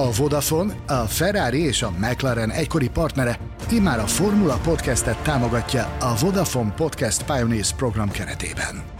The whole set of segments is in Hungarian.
A Vodafone, a Ferrari és a McLaren egykori partnere immár a Formula Podcastet támogatja a Vodafone Podcast Pioneers program keretében.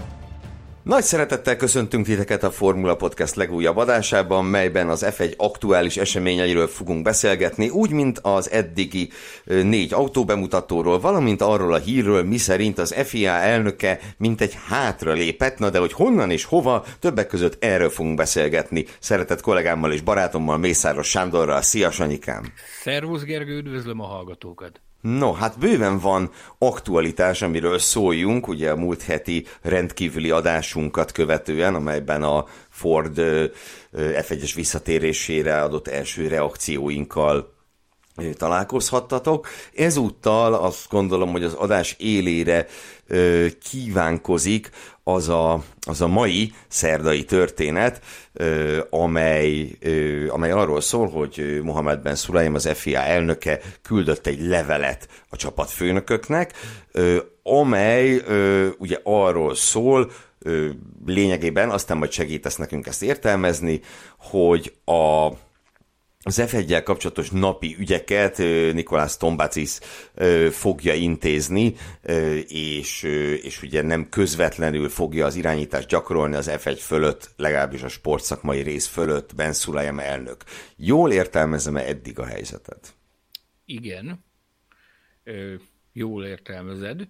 Nagy szeretettel köszöntünk titeket a Formula Podcast legújabb adásában, melyben az F1 aktuális eseményeiről fogunk beszélgetni, úgy, mint az eddigi négy autóbemutatóról, valamint arról a hírről, miszerint az FIA elnöke mint egy hátra lépett, na de hogy honnan és hova, többek között erről fogunk beszélgetni. Szeretett kollégámmal és barátommal, Mészáros Sándorral. Szia, Sanyikám! Szervusz, Gergő, üdvözlöm a hallgatókat! No, hát bőven van aktualitás, amiről szóljunk, ugye a múlt heti rendkívüli adásunkat követően, amelyben a Ford F1-es visszatérésére adott első reakcióinkkal találkozhattatok. Ezúttal azt gondolom, hogy az adás élére kívánkozik az a, az a mai szerdai történet, amely, amely arról szól, hogy Mohamed Ben Sulaim, az FIA elnöke küldött egy levelet a csapatfőnököknek, amely ugye arról szól, lényegében, aztán majd segítesz nekünk ezt értelmezni, hogy a az f kapcsolatos napi ügyeket Nikolás Tombacis fogja intézni, és, és ugye nem közvetlenül fogja az irányítást gyakorolni az F1 fölött, legalábbis a sportszakmai rész fölött Ben Sulayem elnök. Jól értelmezem-e eddig a helyzetet? Igen, jól értelmezed.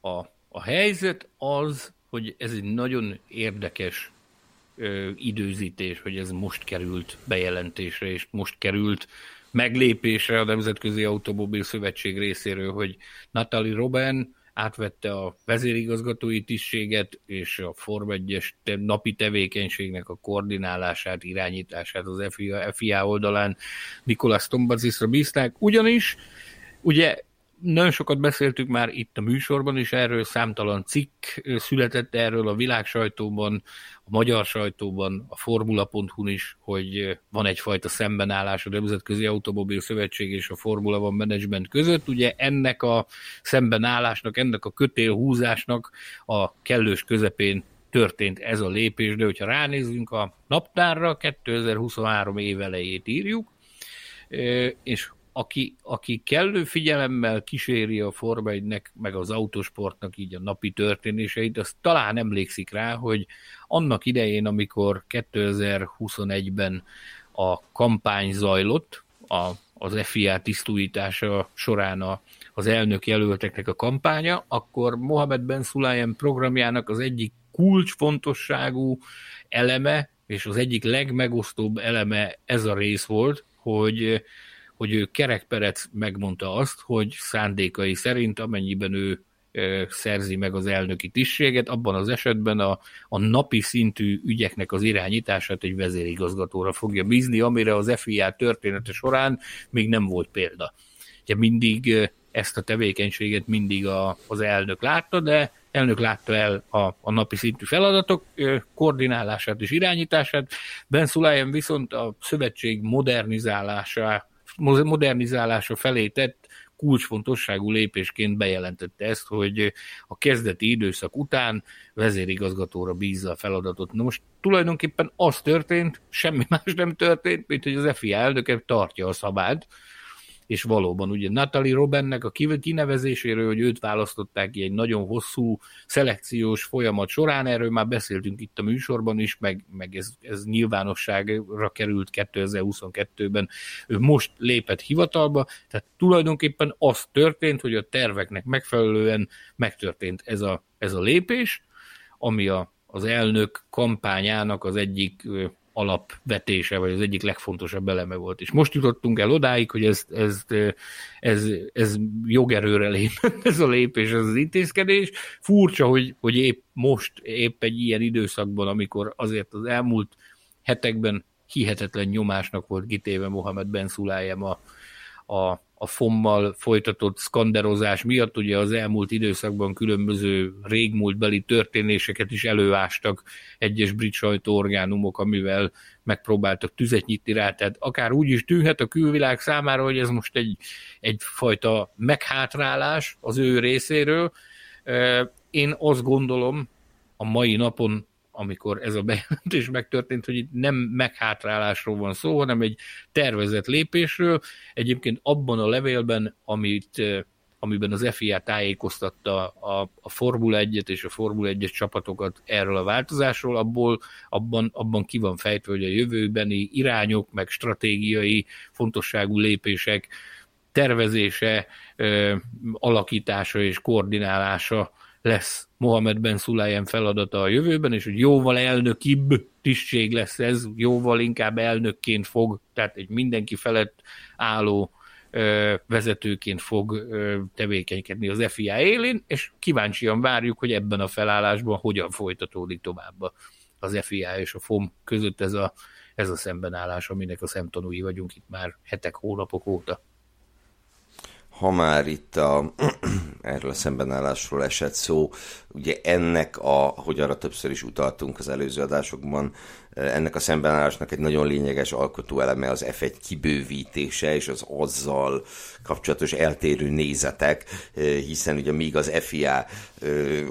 A, a helyzet az, hogy ez egy nagyon érdekes időzítés, hogy ez most került bejelentésre, és most került meglépésre a Nemzetközi Automobil Szövetség részéről, hogy Natalie Robben átvette a vezérigazgatói tisztséget, és a Form 1 napi tevékenységnek a koordinálását, irányítását az FIA, FIA oldalán Nikolas Tombazisra bízták, ugyanis ugye nagyon sokat beszéltük már itt a műsorban is erről, számtalan cikk született erről a világ sajtóban, a magyar sajtóban, a Formula.hu-n is, hogy van egyfajta szembenállás a Nemzetközi Automobil Szövetség és a Formula One Management között. Ugye ennek a szembenállásnak, ennek a kötélhúzásnak a kellős közepén történt ez a lépés, de hogyha ránézzünk a naptárra, 2023 év elejét írjuk, és aki, aki kellő figyelemmel kíséri a Forma 1 meg az autósportnak így a napi történéseit, az talán emlékszik rá, hogy annak idején, amikor 2021-ben a kampány zajlott, a, az FIA tisztújítása során a, az elnök jelölteknek a kampánya, akkor Mohamed Ben Sulayem programjának az egyik kulcsfontosságú eleme, és az egyik legmegosztóbb eleme ez a rész volt, hogy hogy ő kerekperec megmondta azt, hogy szándékai szerint, amennyiben ő szerzi meg az elnöki tisztséget, abban az esetben a, a napi szintű ügyeknek az irányítását egy vezérigazgatóra fogja bízni, amire az FIA története során még nem volt példa. Ugye mindig ezt a tevékenységet mindig a, az elnök látta, de elnök látta el a, a napi szintű feladatok koordinálását és irányítását. Ben Sulayem viszont a szövetség modernizálása modernizálása felé tett kulcsfontosságú lépésként bejelentette ezt, hogy a kezdeti időszak után vezérigazgatóra bízza a feladatot. Na most tulajdonképpen az történt, semmi más nem történt, mint hogy az FIA elnöke tartja a szabályt, és valóban ugye Natalie Robennek a kinevezéséről, hogy őt választották ki egy nagyon hosszú szelekciós folyamat során, erről már beszéltünk itt a műsorban is, meg, meg ez, ez nyilvánosságra került 2022-ben, ő most lépett hivatalba, tehát tulajdonképpen az történt, hogy a terveknek megfelelően megtörtént ez a, ez a lépés, ami a, az elnök kampányának az egyik alapvetése, vagy az egyik legfontosabb eleme volt. És most jutottunk el odáig, hogy ez, ez, ez, ez jogerőre lép, ez a lépés, ez az intézkedés. Furcsa, hogy, hogy épp most, épp egy ilyen időszakban, amikor azért az elmúlt hetekben hihetetlen nyomásnak volt kitéve Mohamed Ben Sulayem a, a, a FOM-mal folytatott skanderozás miatt, ugye az elmúlt időszakban különböző régmúltbeli történéseket is előástak egyes brit sajtóorgánumok, amivel megpróbáltak tüzet nyitni rá, tehát akár úgy is tűnhet a külvilág számára, hogy ez most egy, egyfajta meghátrálás az ő részéről. Én azt gondolom, a mai napon amikor ez a bejelentés megtörtént, hogy itt nem meghátrálásról van szó, hanem egy tervezett lépésről. Egyébként abban a levélben, amit amiben az FIA tájékoztatta a, a Formula 1-et és a Formula 1-es csapatokat erről a változásról, abból, abban, abban ki van fejtve, hogy a jövőbeni irányok, meg stratégiai fontosságú lépések tervezése, alakítása és koordinálása lesz Mohamed Ben Sulayem feladata a jövőben, és hogy jóval elnökibb tisztség lesz ez, jóval inkább elnökként fog, tehát egy mindenki felett álló ö, vezetőként fog ö, tevékenykedni az FIA élén, és kíváncsian várjuk, hogy ebben a felállásban hogyan folytatódik tovább az FIA és a FOM között ez a, ez a szembenállás, aminek a szemtanúi vagyunk itt már hetek, hónapok óta ha már itt a, erről a szembenállásról esett szó, ugye ennek a, hogy arra többször is utaltunk az előző adásokban, ennek a szembenállásnak egy nagyon lényeges alkotó eleme az F1 kibővítése és az azzal kapcsolatos eltérő nézetek, hiszen ugye míg az FIA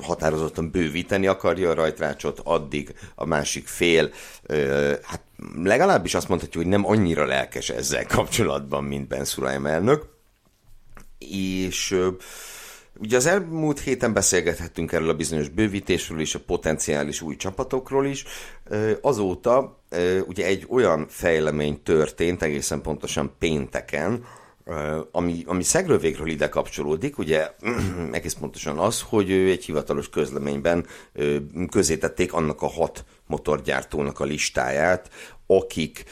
határozottan bővíteni akarja a rajtrácsot, addig a másik fél, hát legalábbis azt mondhatjuk, hogy nem annyira lelkes ezzel kapcsolatban, mint Ben Sulaim elnök és Ugye az elmúlt héten beszélgethettünk erről a bizonyos bővítésről és a potenciális új csapatokról is. Azóta ugye egy olyan fejlemény történt, egészen pontosan pénteken, ami, ami szegről végről ide kapcsolódik, ugye egész pontosan az, hogy egy hivatalos közleményben közétették annak a hat motorgyártónak a listáját, akik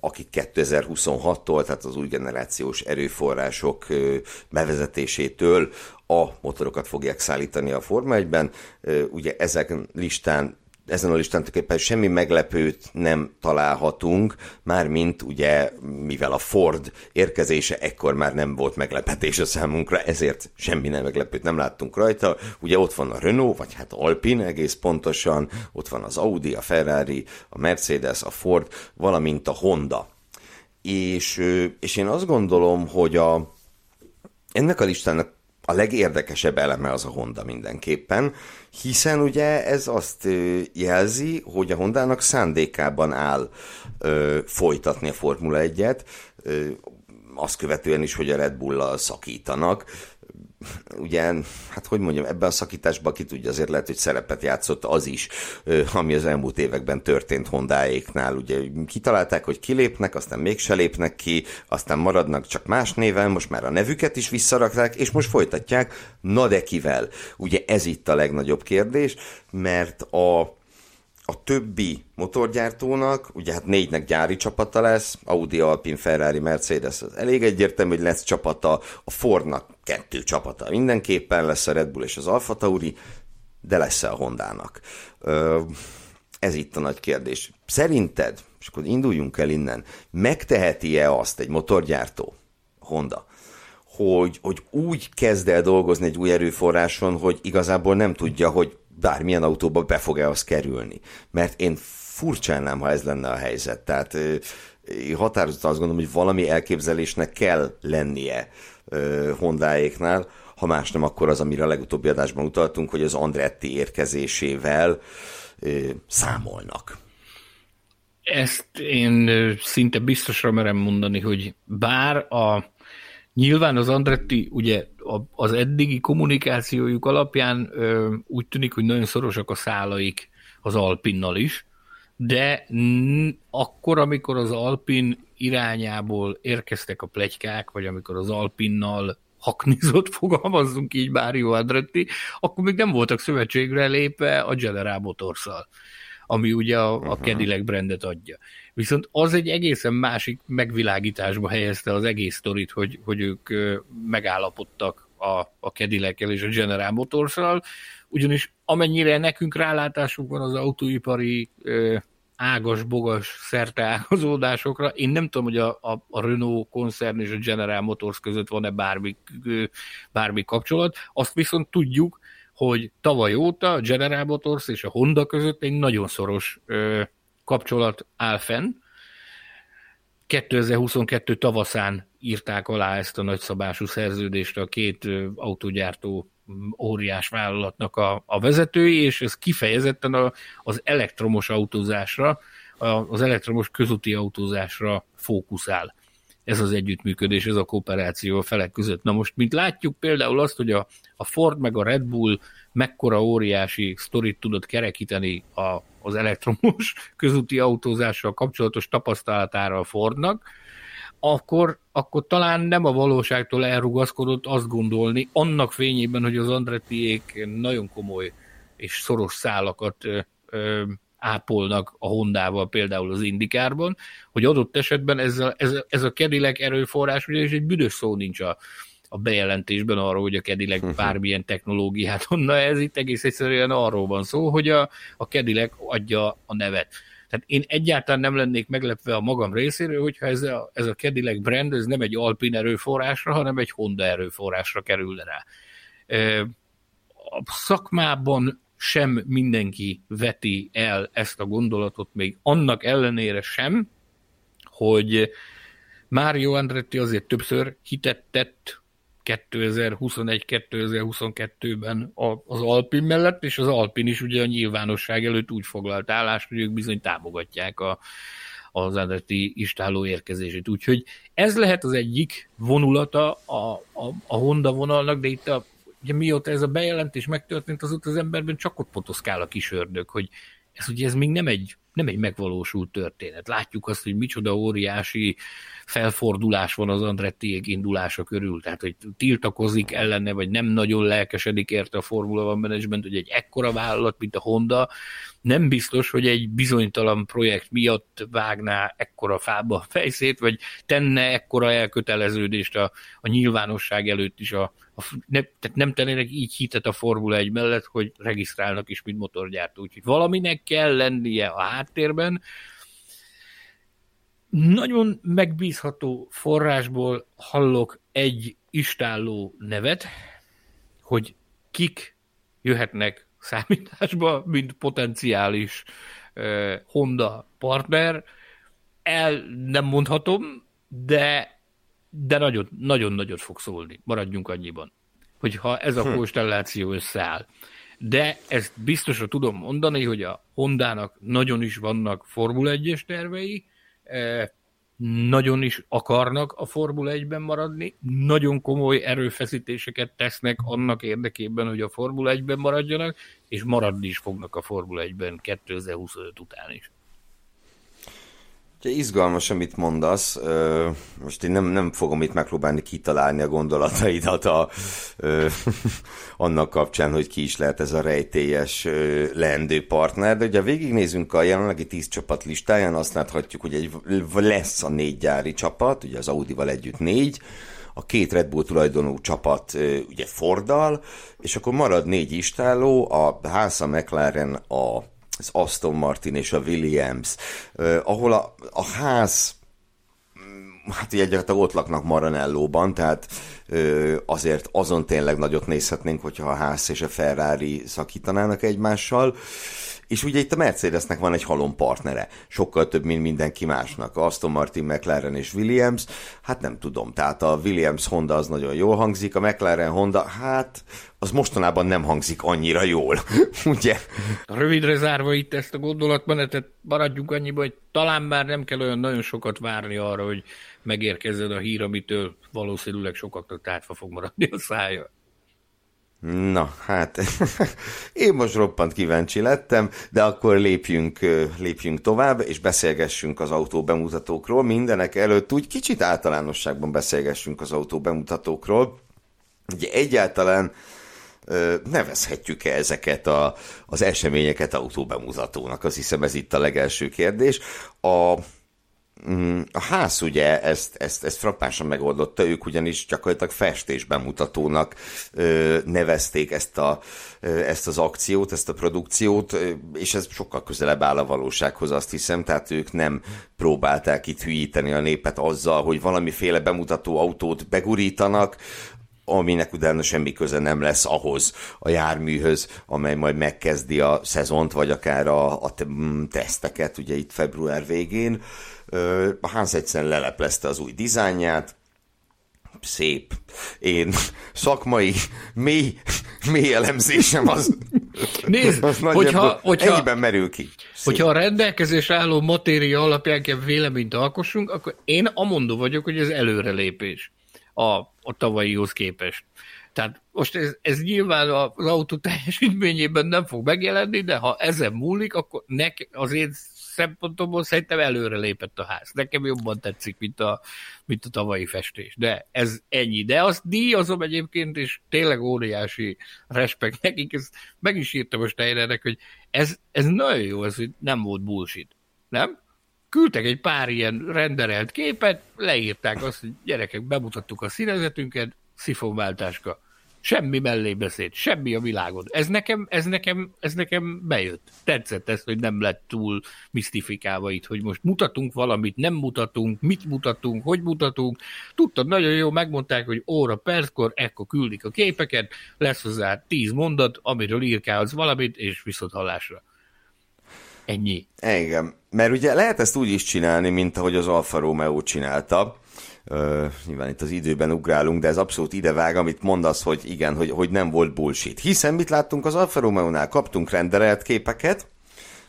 akik 2026-tól, tehát az új generációs erőforrások bevezetésétől a motorokat fogják szállítani a Forma 1-ben. Ugye ezek listán ezen a listán tulajdonképpen semmi meglepőt nem találhatunk, mármint ugye, mivel a Ford érkezése ekkor már nem volt meglepetés a számunkra, ezért semmi nem meglepőt nem láttunk rajta. Ugye ott van a Renault, vagy hát Alpine egész pontosan, ott van az Audi, a Ferrari, a Mercedes, a Ford, valamint a Honda. És, és én azt gondolom, hogy a, ennek a listának a legérdekesebb eleme az a Honda mindenképpen, hiszen ugye ez azt jelzi, hogy a Hondának szándékában áll ö, folytatni a Formula 1-et, ö, azt követően is, hogy a Red Bull-lal szakítanak ugye, hát hogy mondjam, ebben a szakításban ki tudja, azért lehet, hogy szerepet játszott az is, ami az elmúlt években történt Hondáéknál. Ugye kitalálták, hogy kilépnek, aztán mégse lépnek ki, aztán maradnak csak más néven, most már a nevüket is visszarakták, és most folytatják, na de kivel? Ugye ez itt a legnagyobb kérdés, mert a a többi motorgyártónak, ugye hát négynek gyári csapata lesz, Audi, Alpine, Ferrari, Mercedes, az elég egyértelmű, hogy lesz csapata, a Fordnak kettő csapata mindenképpen lesz a Red Bull és az Alfa Tauri, de lesz-e a Hondának? Ez itt a nagy kérdés. Szerinted, és akkor induljunk el innen, megteheti-e azt egy motorgyártó, Honda, hogy, hogy úgy kezd el dolgozni egy új erőforráson, hogy igazából nem tudja, hogy bármilyen autóba be fog-e az kerülni. Mert én furcsálnám, ha ez lenne a helyzet. Tehát határozottan azt gondolom, hogy valami elképzelésnek kell lennie Hondáéknál, ha más nem, akkor az, amire a legutóbbi adásban utaltunk, hogy az Andretti érkezésével számolnak. Ezt én szinte biztosra merem mondani, hogy bár a Nyilván az Andretti ugye az eddigi kommunikációjuk alapján úgy tűnik, hogy nagyon szorosak a szálaik az Alpinnal is, de akkor, amikor az Alpin irányából érkeztek a plegykák, vagy amikor az Alpinnal haknizott, fogalmazzunk így Mário Andretti, akkor még nem voltak szövetségre lépve a General motors ami ugye a, a Cadillac brandet adja. Viszont az egy egészen másik megvilágításba helyezte az egész sztorit, hogy, hogy ők megállapodtak a, a cadillac és a General motors ugyanis amennyire nekünk rálátásunk van az autóipari ágas-bogas szerte ágazódásokra. Én nem tudom, hogy a, a, a Renault koncern és a General Motors között van-e bármi, bármi kapcsolat. Azt viszont tudjuk, hogy tavaly óta a General Motors és a Honda között egy nagyon szoros ö, kapcsolat áll fenn. 2022 tavaszán írták alá ezt a nagyszabású szerződést a két autógyártó óriás vállalatnak a, a vezetői, és ez kifejezetten a, az elektromos autózásra, a, az elektromos közúti autózásra fókuszál. Ez az együttműködés, ez a kooperáció a felek között. Na most, mint látjuk például azt, hogy a, a Ford meg a Red Bull mekkora óriási sztorit tudott kerekíteni a, az elektromos közúti autózással kapcsolatos tapasztalatára a Fordnak, akkor, akkor talán nem a valóságtól elrugaszkodott azt gondolni, annak fényében, hogy az Andrettiék nagyon komoly és szoros szálakat ö, ö, ápolnak a Hondával, például az Indikárban, hogy adott esetben ez a, ez a, ez a Cadillac erőforrás, ugye és egy büdös szó nincs a, a bejelentésben arról, hogy a Cadillac mhm. bármilyen technológiát onnan, ez itt egész egyszerűen arról van szó, hogy a, a Cadillac adja a nevet. Tehát én egyáltalán nem lennék meglepve a magam részéről, hogyha ez a, ez a Cadillac brand ez nem egy Alpine erőforrásra, hanem egy Honda erőforrásra kerül rá. A szakmában sem mindenki veti el ezt a gondolatot, még annak ellenére sem, hogy Mário Andretti azért többször hitet tett 2021-2022-ben az Alpin mellett, és az Alpin is ugye a nyilvánosság előtt úgy foglalt állást, hogy ők bizony támogatják a, az Andretti istáló érkezését. Úgyhogy ez lehet az egyik vonulata a, a, a Honda vonalnak, de itt a, ugye mióta ez a bejelentés megtörtént, azóta az emberben csak ott potoszkál a kis ördög, hogy ez ugye ez még nem egy, nem egy megvalósult történet. Látjuk azt, hogy micsoda óriási felfordulás van az Andrettiék indulása körül, tehát hogy tiltakozik ellene, vagy nem nagyon lelkesedik érte a Formula One Management, hogy egy ekkora vállalat, mint a Honda, nem biztos, hogy egy bizonytalan projekt miatt vágná ekkora fába a fejszét, vagy tenne ekkora elköteleződést a, a nyilvánosság előtt is a, a ne, tehát nem tennének így hitet a Formula 1 mellett, hogy regisztrálnak is, mint motorgyártó. Úgyhogy valaminek kell lennie a háttérben, nagyon megbízható forrásból hallok egy istálló nevet, hogy kik jöhetnek számításba, mint potenciális uh, Honda partner. El nem mondhatom, de, de nagyon, nagyon nagyot fog szólni. Maradjunk annyiban, hogyha ez a hm. konstelláció összeáll. De ezt biztosra tudom mondani, hogy a Hondának nagyon is vannak Formula 1-es tervei, nagyon is akarnak a Formula 1-ben maradni, nagyon komoly erőfeszítéseket tesznek annak érdekében, hogy a Formula 1-ben maradjanak, és maradni is fognak a Formula 1-ben 2025 után is. Izgalmas, amit mondasz. Most én nem, nem fogom itt megpróbálni kitalálni a gondolataidat a, annak kapcsán, hogy ki is lehet ez a rejtélyes leendő partner, de ugye végignézünk a jelenlegi tíz csapat listáján, azt láthatjuk, hogy egy, lesz a négy gyári csapat, ugye az Audival együtt négy, a két Red Bull tulajdonú csapat ugye Fordal, és akkor marad négy istáló, a Háza McLaren, a az Aston Martin és a Williams, ahol a, a ház mm, hát így egyáltalán ott laknak Maranellóban, tehát ö, azért azon tényleg nagyot nézhetnénk, hogyha a ház és a Ferrari szakítanának egymással. És ugye itt a Mercedesnek van egy halom partnere, sokkal több, mint mindenki másnak. Aston Martin, McLaren és Williams, hát nem tudom, tehát a Williams Honda az nagyon jól hangzik, a McLaren Honda, hát az mostanában nem hangzik annyira jól, ugye? Rövidre zárva itt ezt a gondolatmenetet, maradjunk annyiba, hogy talán már nem kell olyan nagyon sokat várni arra, hogy megérkezzen a hír, amitől valószínűleg sokaknak tátva fog maradni a szája. Na, hát én most roppant kíváncsi lettem, de akkor lépjünk, lépjünk tovább, és beszélgessünk az autó bemutatókról. Mindenek előtt úgy kicsit általánosságban beszélgessünk az autó bemutatókról. Ugye egyáltalán nevezhetjük-e ezeket a, az eseményeket autóbemutatónak? Azt hiszem ez itt a legelső kérdés. A a ház ugye ezt, ezt, ezt frappásan megoldotta, ők ugyanis gyakorlatilag festésbemutatónak ö, nevezték ezt, a, ö, ezt az akciót, ezt a produkciót, ö, és ez sokkal közelebb áll a valósághoz, azt hiszem, tehát ők nem próbálták itt hülyíteni a népet azzal, hogy valamiféle bemutató autót begurítanak, aminek utána semmi köze nem lesz ahhoz a járműhöz, amely majd megkezdi a szezont, vagy akár a, a teszteket, ugye itt február végén. A Hans egyszerűen leleplezte az új dizájnját, szép. Én szakmai, mély, mély elemzésem az, Nézd, az hogyha, hogyha, ennyiben merül ki. Szép. Hogyha a rendelkezés álló matéria alapján kell véleményt alkossunk, akkor én amondó vagyok, hogy ez előrelépés a, a tavalyihoz képest. Tehát most ez, ez nyilván az autó teljesítményében nem fog megjelenni, de ha ezen múlik, akkor nek, az én szempontomból szerintem előre lépett a ház. Nekem jobban tetszik, mint a, mint a tavalyi festés. De ez ennyi. De azt díjazom egyébként, és tényleg óriási respekt nekik. Ezt meg is írtam most Steinernek, hogy ez, ez nagyon jó, ez hogy nem volt bullshit. Nem? küldtek egy pár ilyen renderelt képet, leírták azt, hogy gyerekek, bemutattuk a színezetünket, szifonváltáska. Semmi mellébeszéd, semmi a világon. Ez nekem, ez nekem, ez nekem bejött. Tetszett ez, hogy nem lett túl misztifikálva itt, hogy most mutatunk valamit, nem mutatunk, mit mutatunk, hogy mutatunk. Tudtad, nagyon jó, megmondták, hogy óra, perckor, ekkor küldik a képeket, lesz hozzá tíz mondat, amiről írkálsz valamit, és viszont hallásra. Ennyi. Igen, mert ugye lehet ezt úgy is csinálni, mint ahogy az Alfa Romeo csinálta, Uh, nyilván itt az időben ugrálunk, de ez abszolút idevág, amit mondasz, hogy igen, hogy, hogy nem volt bullshit. Hiszen mit láttunk az Alfa Romeo-nál? Kaptunk renderelt képeket,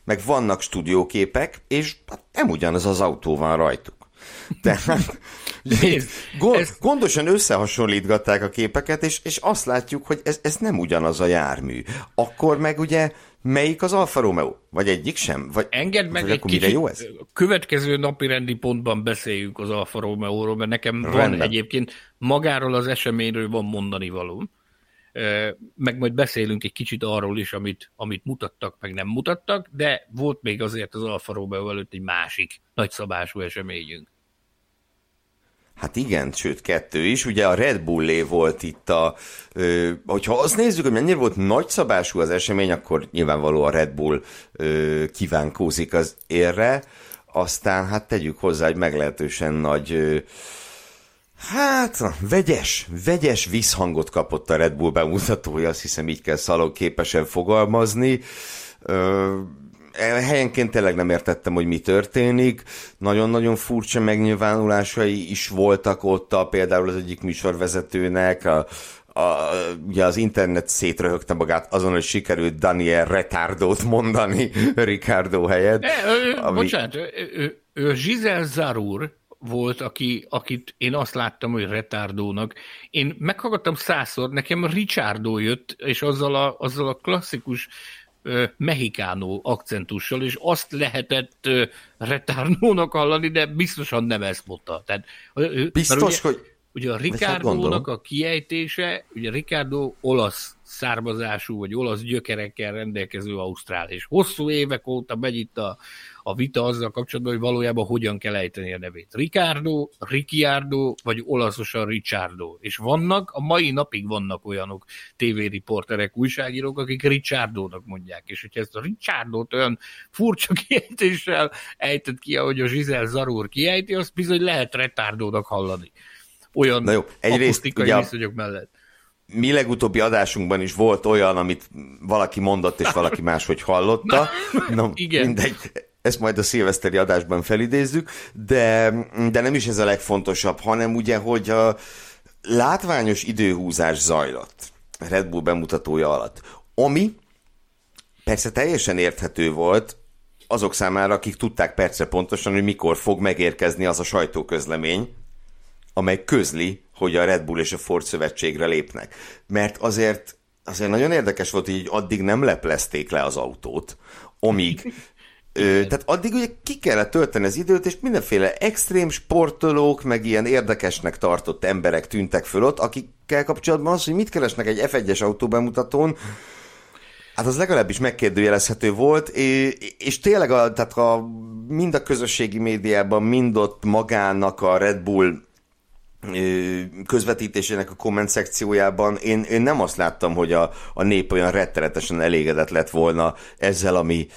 meg vannak stúdióképek, és hát nem ugyanaz az autó van rajtuk. Tehát Nézd, gond, ez... gondosan összehasonlítgatták a képeket, és, és azt látjuk, hogy ez, ez nem ugyanaz a jármű. Akkor meg ugye Melyik az Alfa Romeo? Vagy egyik sem? Vagy, Engedd meg vagy egy kicsit, jó ez? következő napi rendi pontban beszéljünk az Alfa Romeo-ról, mert nekem Rendben. van egyébként magáról az eseményről van mondani való. Meg majd beszélünk egy kicsit arról is, amit, amit mutattak, meg nem mutattak, de volt még azért az Alfa Romeo előtt egy másik nagyszabású eseményünk. Hát igen, sőt kettő is. Ugye a Red Bullé volt itt a... Ö, hogyha azt nézzük, hogy mennyire volt nagyszabású az esemény, akkor nyilvánvaló a Red Bull ö, kívánkózik az érre. Aztán hát tegyük hozzá, hogy meglehetősen nagy... Ö, Hát, vegyes, vegyes visszhangot kapott a Red Bull bemutatója, azt hiszem így kell szalagképesen fogalmazni. Ö, helyenként tényleg nem értettem, hogy mi történik. Nagyon-nagyon furcsa megnyilvánulásai is voltak ott, a, például az egyik műsorvezetőnek, a, a, ugye az internet szétröhögte magát azon, hogy sikerült Daniel Retardót mondani Ricardo helyett. E, ö, ami... Bocsánat, ő, ő Giselle Zarur volt, aki, akit én azt láttam, hogy retardónak. Én meghallgattam százszor, nekem Richardo jött, és azzal a, azzal a klasszikus mexikánó akcentussal, és azt lehetett retárnónak hallani, de biztosan nem ezt mondta. Tehát, Biztos, ugye, hogy... Ugye a Ricardo-nak a kiejtése, ugye Ricardo olasz származású, vagy olasz gyökerekkel rendelkező ausztrál, és hosszú évek óta megy itt a, a vita azzal kapcsolatban, hogy valójában hogyan kell ejteni a nevét. Ricardo, Ricciardo, vagy olaszosan Ricciardo. És vannak, a mai napig vannak olyanok tévériporterek, újságírók, akik Ricciardónak mondják. És hogyha ezt a Ricciardót olyan furcsa kiejtéssel ejtett ki, ahogy a Giselle Zarur kiejti, azt bizony lehet retardónak hallani. Olyan Na jó, egyrészt ugye viszonyok mellett mi legutóbbi adásunkban is volt olyan, amit valaki mondott, és valaki máshogy hallotta. Na, Igen. Mindegy, ezt majd a szilveszteri adásban felidézzük, de, de nem is ez a legfontosabb, hanem ugye, hogy a látványos időhúzás zajlott Red Bull bemutatója alatt, ami persze teljesen érthető volt azok számára, akik tudták perce pontosan, hogy mikor fog megérkezni az a sajtóközlemény, amely közli, hogy a Red Bull és a Ford szövetségre lépnek. Mert azért, azért nagyon érdekes volt, hogy addig nem leplezték le az autót, amíg Ö, tehát addig ugye ki kellett tölteni az időt, és mindenféle extrém sportolók, meg ilyen érdekesnek tartott emberek tűntek föl ott, akikkel kapcsolatban az, hogy mit keresnek egy F1-es autóbemutatón, Hát az legalábbis megkérdőjelezhető volt, és tényleg a, tehát a, mind a közösségi médiában, mind ott magának a Red Bull közvetítésének a komment szekciójában én, én nem azt láttam, hogy a, a nép olyan rettenetesen elégedett lett volna ezzel, ami,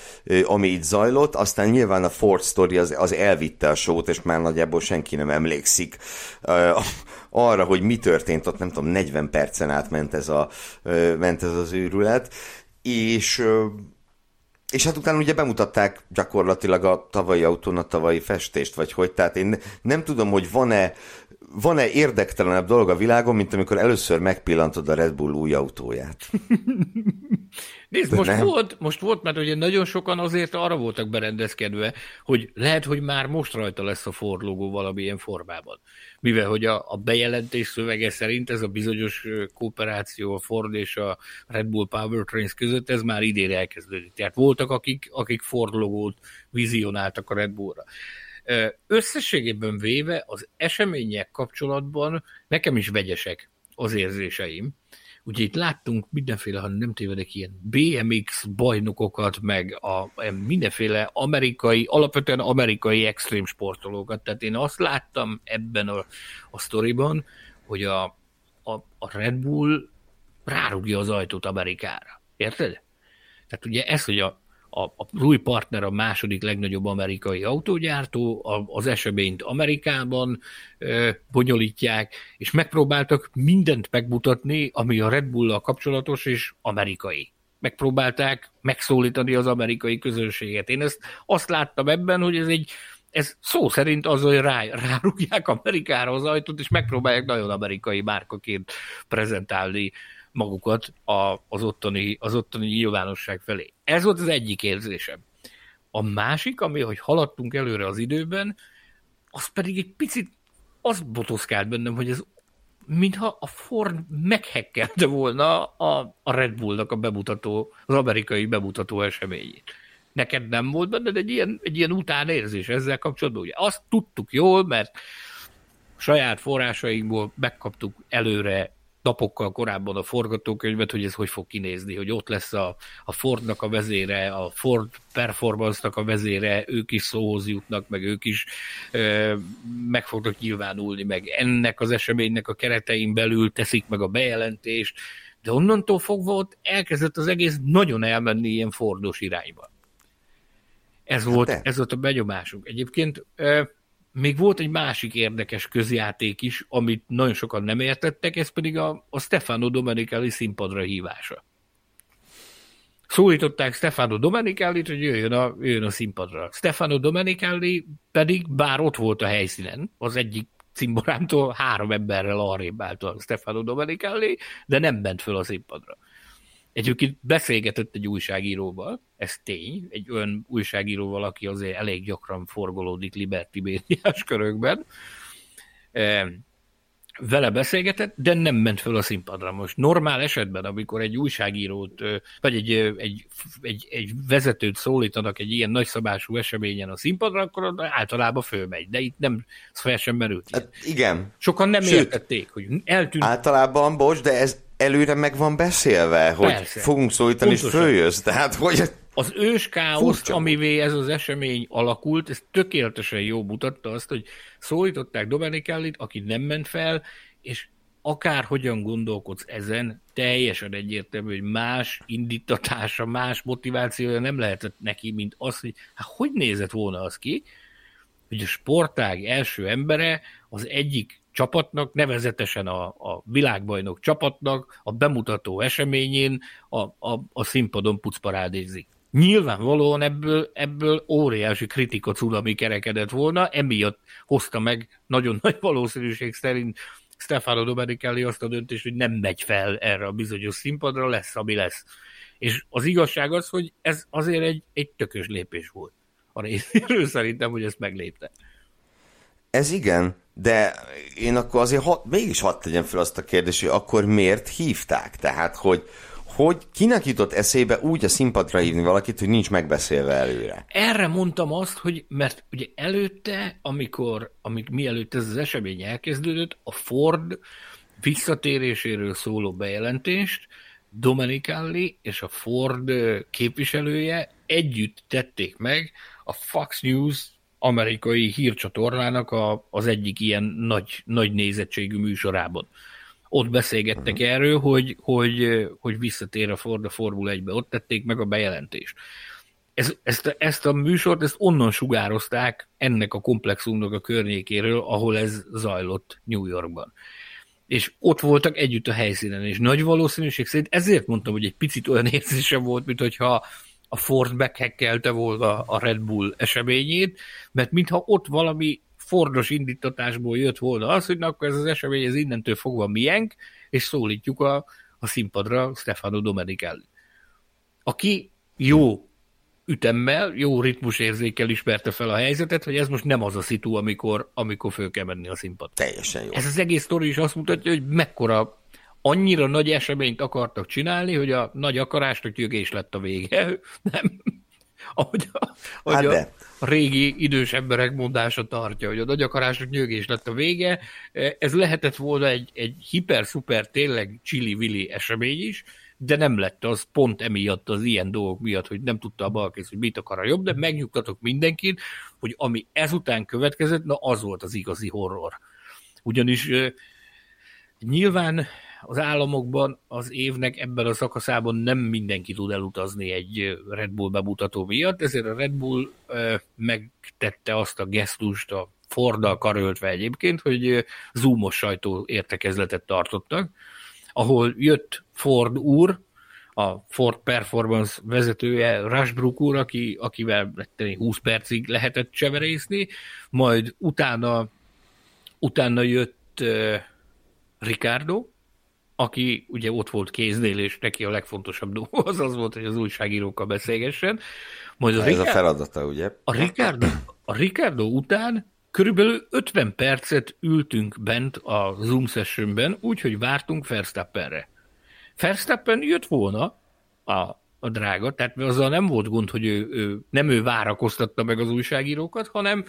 ami itt zajlott. Aztán nyilván a Ford Story az, az elvitte a sót, és már nagyjából senki nem emlékszik arra, hogy mi történt ott, nem tudom, 40 percen át ment ez, a, ment ez az őrület, és és hát utána ugye bemutatták gyakorlatilag a tavalyi autón a tavalyi festést, vagy hogy, tehát én nem tudom, hogy van-e van-e érdektelenebb dolog a világon, mint amikor először megpillantod a Red Bull új autóját? Nézd, most volt, most volt, mert ugye nagyon sokan azért arra voltak berendezkedve, hogy lehet, hogy már most rajta lesz a Ford logó valamilyen formában. Mivel, hogy a, a bejelentés szövege szerint ez a bizonyos kooperáció a Ford és a Red Bull Powertrains között, ez már idén elkezdődik. Tehát voltak, akik, akik Ford logót vizionáltak a Red Bullra. Összességében véve az események kapcsolatban nekem is vegyesek az érzéseim. Ugye itt láttunk mindenféle, ha nem tévedek, ilyen BMX bajnokokat, meg a, mindenféle amerikai, alapvetően amerikai extrém sportolókat. Tehát én azt láttam ebben a, a sztoriban, hogy a, a, a Red Bull rárugja az ajtót Amerikára. Érted? Tehát ugye ez, hogy a, a, a új partner a második legnagyobb amerikai autógyártó, a, az eseményt Amerikában ö, bonyolítják, és megpróbáltak mindent megmutatni, ami a Red bull kapcsolatos és amerikai. Megpróbálták megszólítani az amerikai közönséget. Én ezt azt láttam ebben, hogy ez egy ez szó szerint az, hogy rá, rárugják Amerikára az ajtót, és megpróbálják nagyon amerikai márkaként prezentálni magukat a, az, ottani, az ottani nyilvánosság felé. Ez volt az egyik érzésem. A másik, ami, hogy haladtunk előre az időben, az pedig egy picit az botoszkált bennem, hogy ez mintha a Ford meghekkelte volna a, a Red Bullnak a bemutató, az amerikai bemutató eseményét. Neked nem volt benned egy ilyen, egy ilyen utánérzés ezzel kapcsolatban? Ugye azt tudtuk jól, mert saját forrásainkból megkaptuk előre napokkal korábban a forgatókönyvet, hogy ez hogy fog kinézni, hogy ott lesz a, a Fordnak a vezére, a Ford Performance-nak a vezére, ők is szóhoz jutnak, meg ők is ö, meg fognak nyilvánulni, meg ennek az eseménynek a keretein belül teszik meg a bejelentést, de onnantól fogva ott elkezdett az egész nagyon elmenni ilyen Fordos irányba. Ez, hát volt, ez volt a benyomásunk. Egyébként ö, még volt egy másik érdekes közjáték is, amit nagyon sokan nem értettek, ez pedig a, a Stefano Domenicali színpadra hívása. Szólították Stefano Domenicali-t, hogy jöjjön a, jöjjön a színpadra. Stefano Domenicali pedig, bár ott volt a helyszínen, az egyik cimborámtól három emberrel arrébb állt a Stefano Domenicali, de nem ment föl a színpadra. Egyébként beszélgetett egy újságíróval, ez tény, egy olyan újságíróval, aki azért elég gyakran forgolódik Liberty médiás körökben. Vele beszélgetett, de nem ment föl a színpadra. Most normál esetben, amikor egy újságírót, vagy egy, egy, egy, egy vezetőt szólítanak egy ilyen nagyszabású eseményen a színpadra, akkor általában fölmegy, de itt nem fel sem merült. Hát igen. Sokan nem Sőt, értették, hogy eltűnt. Általában, bocs, de ez előre meg van beszélve, hogy Persze. fogunk szólítani, és följössz. Tehát, hogy... Az ős káoszt, amivé ez az esemény alakult, ez tökéletesen jó mutatta azt, hogy szólították Dominikellit, aki nem ment fel, és akár hogyan gondolkodsz ezen, teljesen egyértelmű, hogy más indítatása, más motivációja nem lehetett neki, mint az, hogy hát hogy nézett volna az ki, hogy a sportág első embere az egyik csapatnak, nevezetesen a, a világbajnok csapatnak a bemutató eseményén a, a, a színpadon pucparádézik. Nyilvánvalóan ebből, ebből óriási kritika cunami kerekedett volna, emiatt hozta meg nagyon nagy valószínűség szerint Stefano Domenicali azt a döntést, hogy nem megy fel erre a bizonyos színpadra, lesz, ami lesz. És az igazság az, hogy ez azért egy, egy tökös lépés volt a részéről szerintem, hogy ezt meglépte. Ez igen, de én akkor azért hat, mégis hadd tegyem fel azt a kérdést, hogy akkor miért hívták? Tehát, hogy, hogy kinek jutott eszébe úgy a színpadra hívni valakit, hogy nincs megbeszélve előre? Erre mondtam azt, hogy mert ugye előtte, amikor, amik mielőtt ez az esemény elkezdődött, a Ford visszatéréséről szóló bejelentést Domenicali és a Ford képviselője együtt tették meg a Fox News amerikai hírcsatornának a, az egyik ilyen nagy, nagy nézettségű műsorában. Ott beszélgettek uh-huh. erről, hogy, hogy, hogy visszatér a Ford a Formula 1-be. Ott tették meg a bejelentést. Ez, ezt, ezt a műsort, ezt onnan sugározták ennek a komplexumnak a környékéről, ahol ez zajlott New Yorkban. És ott voltak együtt a helyszínen, és nagy valószínűség szerint ezért mondtam, hogy egy picit olyan érzésem volt, mint hogyha a Ford meghekkelte volna a Red Bull eseményét, mert mintha ott valami Fordos indítatásból jött volna az, hogy na, akkor ez az esemény ez innentől fogva miénk, és szólítjuk a, a színpadra Stefano Domenicali. Aki jó ütemmel, jó ritmusérzékkel ismerte fel a helyzetet, hogy ez most nem az a szitu, amikor, amikor föl kell menni a színpad. Teljesen jó. Ez az egész sztori is azt mutatja, hogy mekkora annyira nagy eseményt akartak csinálni, hogy a nagy akarásnak gyögés lett a vége. Nem. Ahogy a, ahogy hát a, a régi idős emberek mondása tartja, hogy a nagy akarásnak nyögés lett a vége. Ez lehetett volna egy, egy hiper-szuper, tényleg csili-vili esemény is, de nem lett az pont emiatt, az ilyen dolgok miatt, hogy nem tudta a balkész, hogy mit akar a jobb, de megnyugtatok mindenkit, hogy ami ezután következett, na az volt az igazi horror. Ugyanis nyilván az államokban az évnek ebben a szakaszában nem mindenki tud elutazni egy Red Bull bemutató miatt, ezért a Red Bull megtette azt a gesztust a Forddal karöltve egyébként, hogy zoomos sajtó értekezletet tartottak, ahol jött Ford úr, a Ford Performance vezetője, Rushbrook úr, aki, akivel 20 percig lehetett cseverészni, majd utána, utána jött Ricardo, aki ugye ott volt kéznél, és neki a legfontosabb dolog az az volt, hogy az újságírókkal beszélgessen. Majd a Ez Ricardo, a feladata, ugye? A Ricardo, a Ricardo után körülbelül 50 percet ültünk bent a Zoom sessionben, úgyhogy vártunk Verstappenre. Verstappen jött volna, a, a drága, tehát azzal nem volt gond, hogy ő, ő, nem ő várakoztatta meg az újságírókat, hanem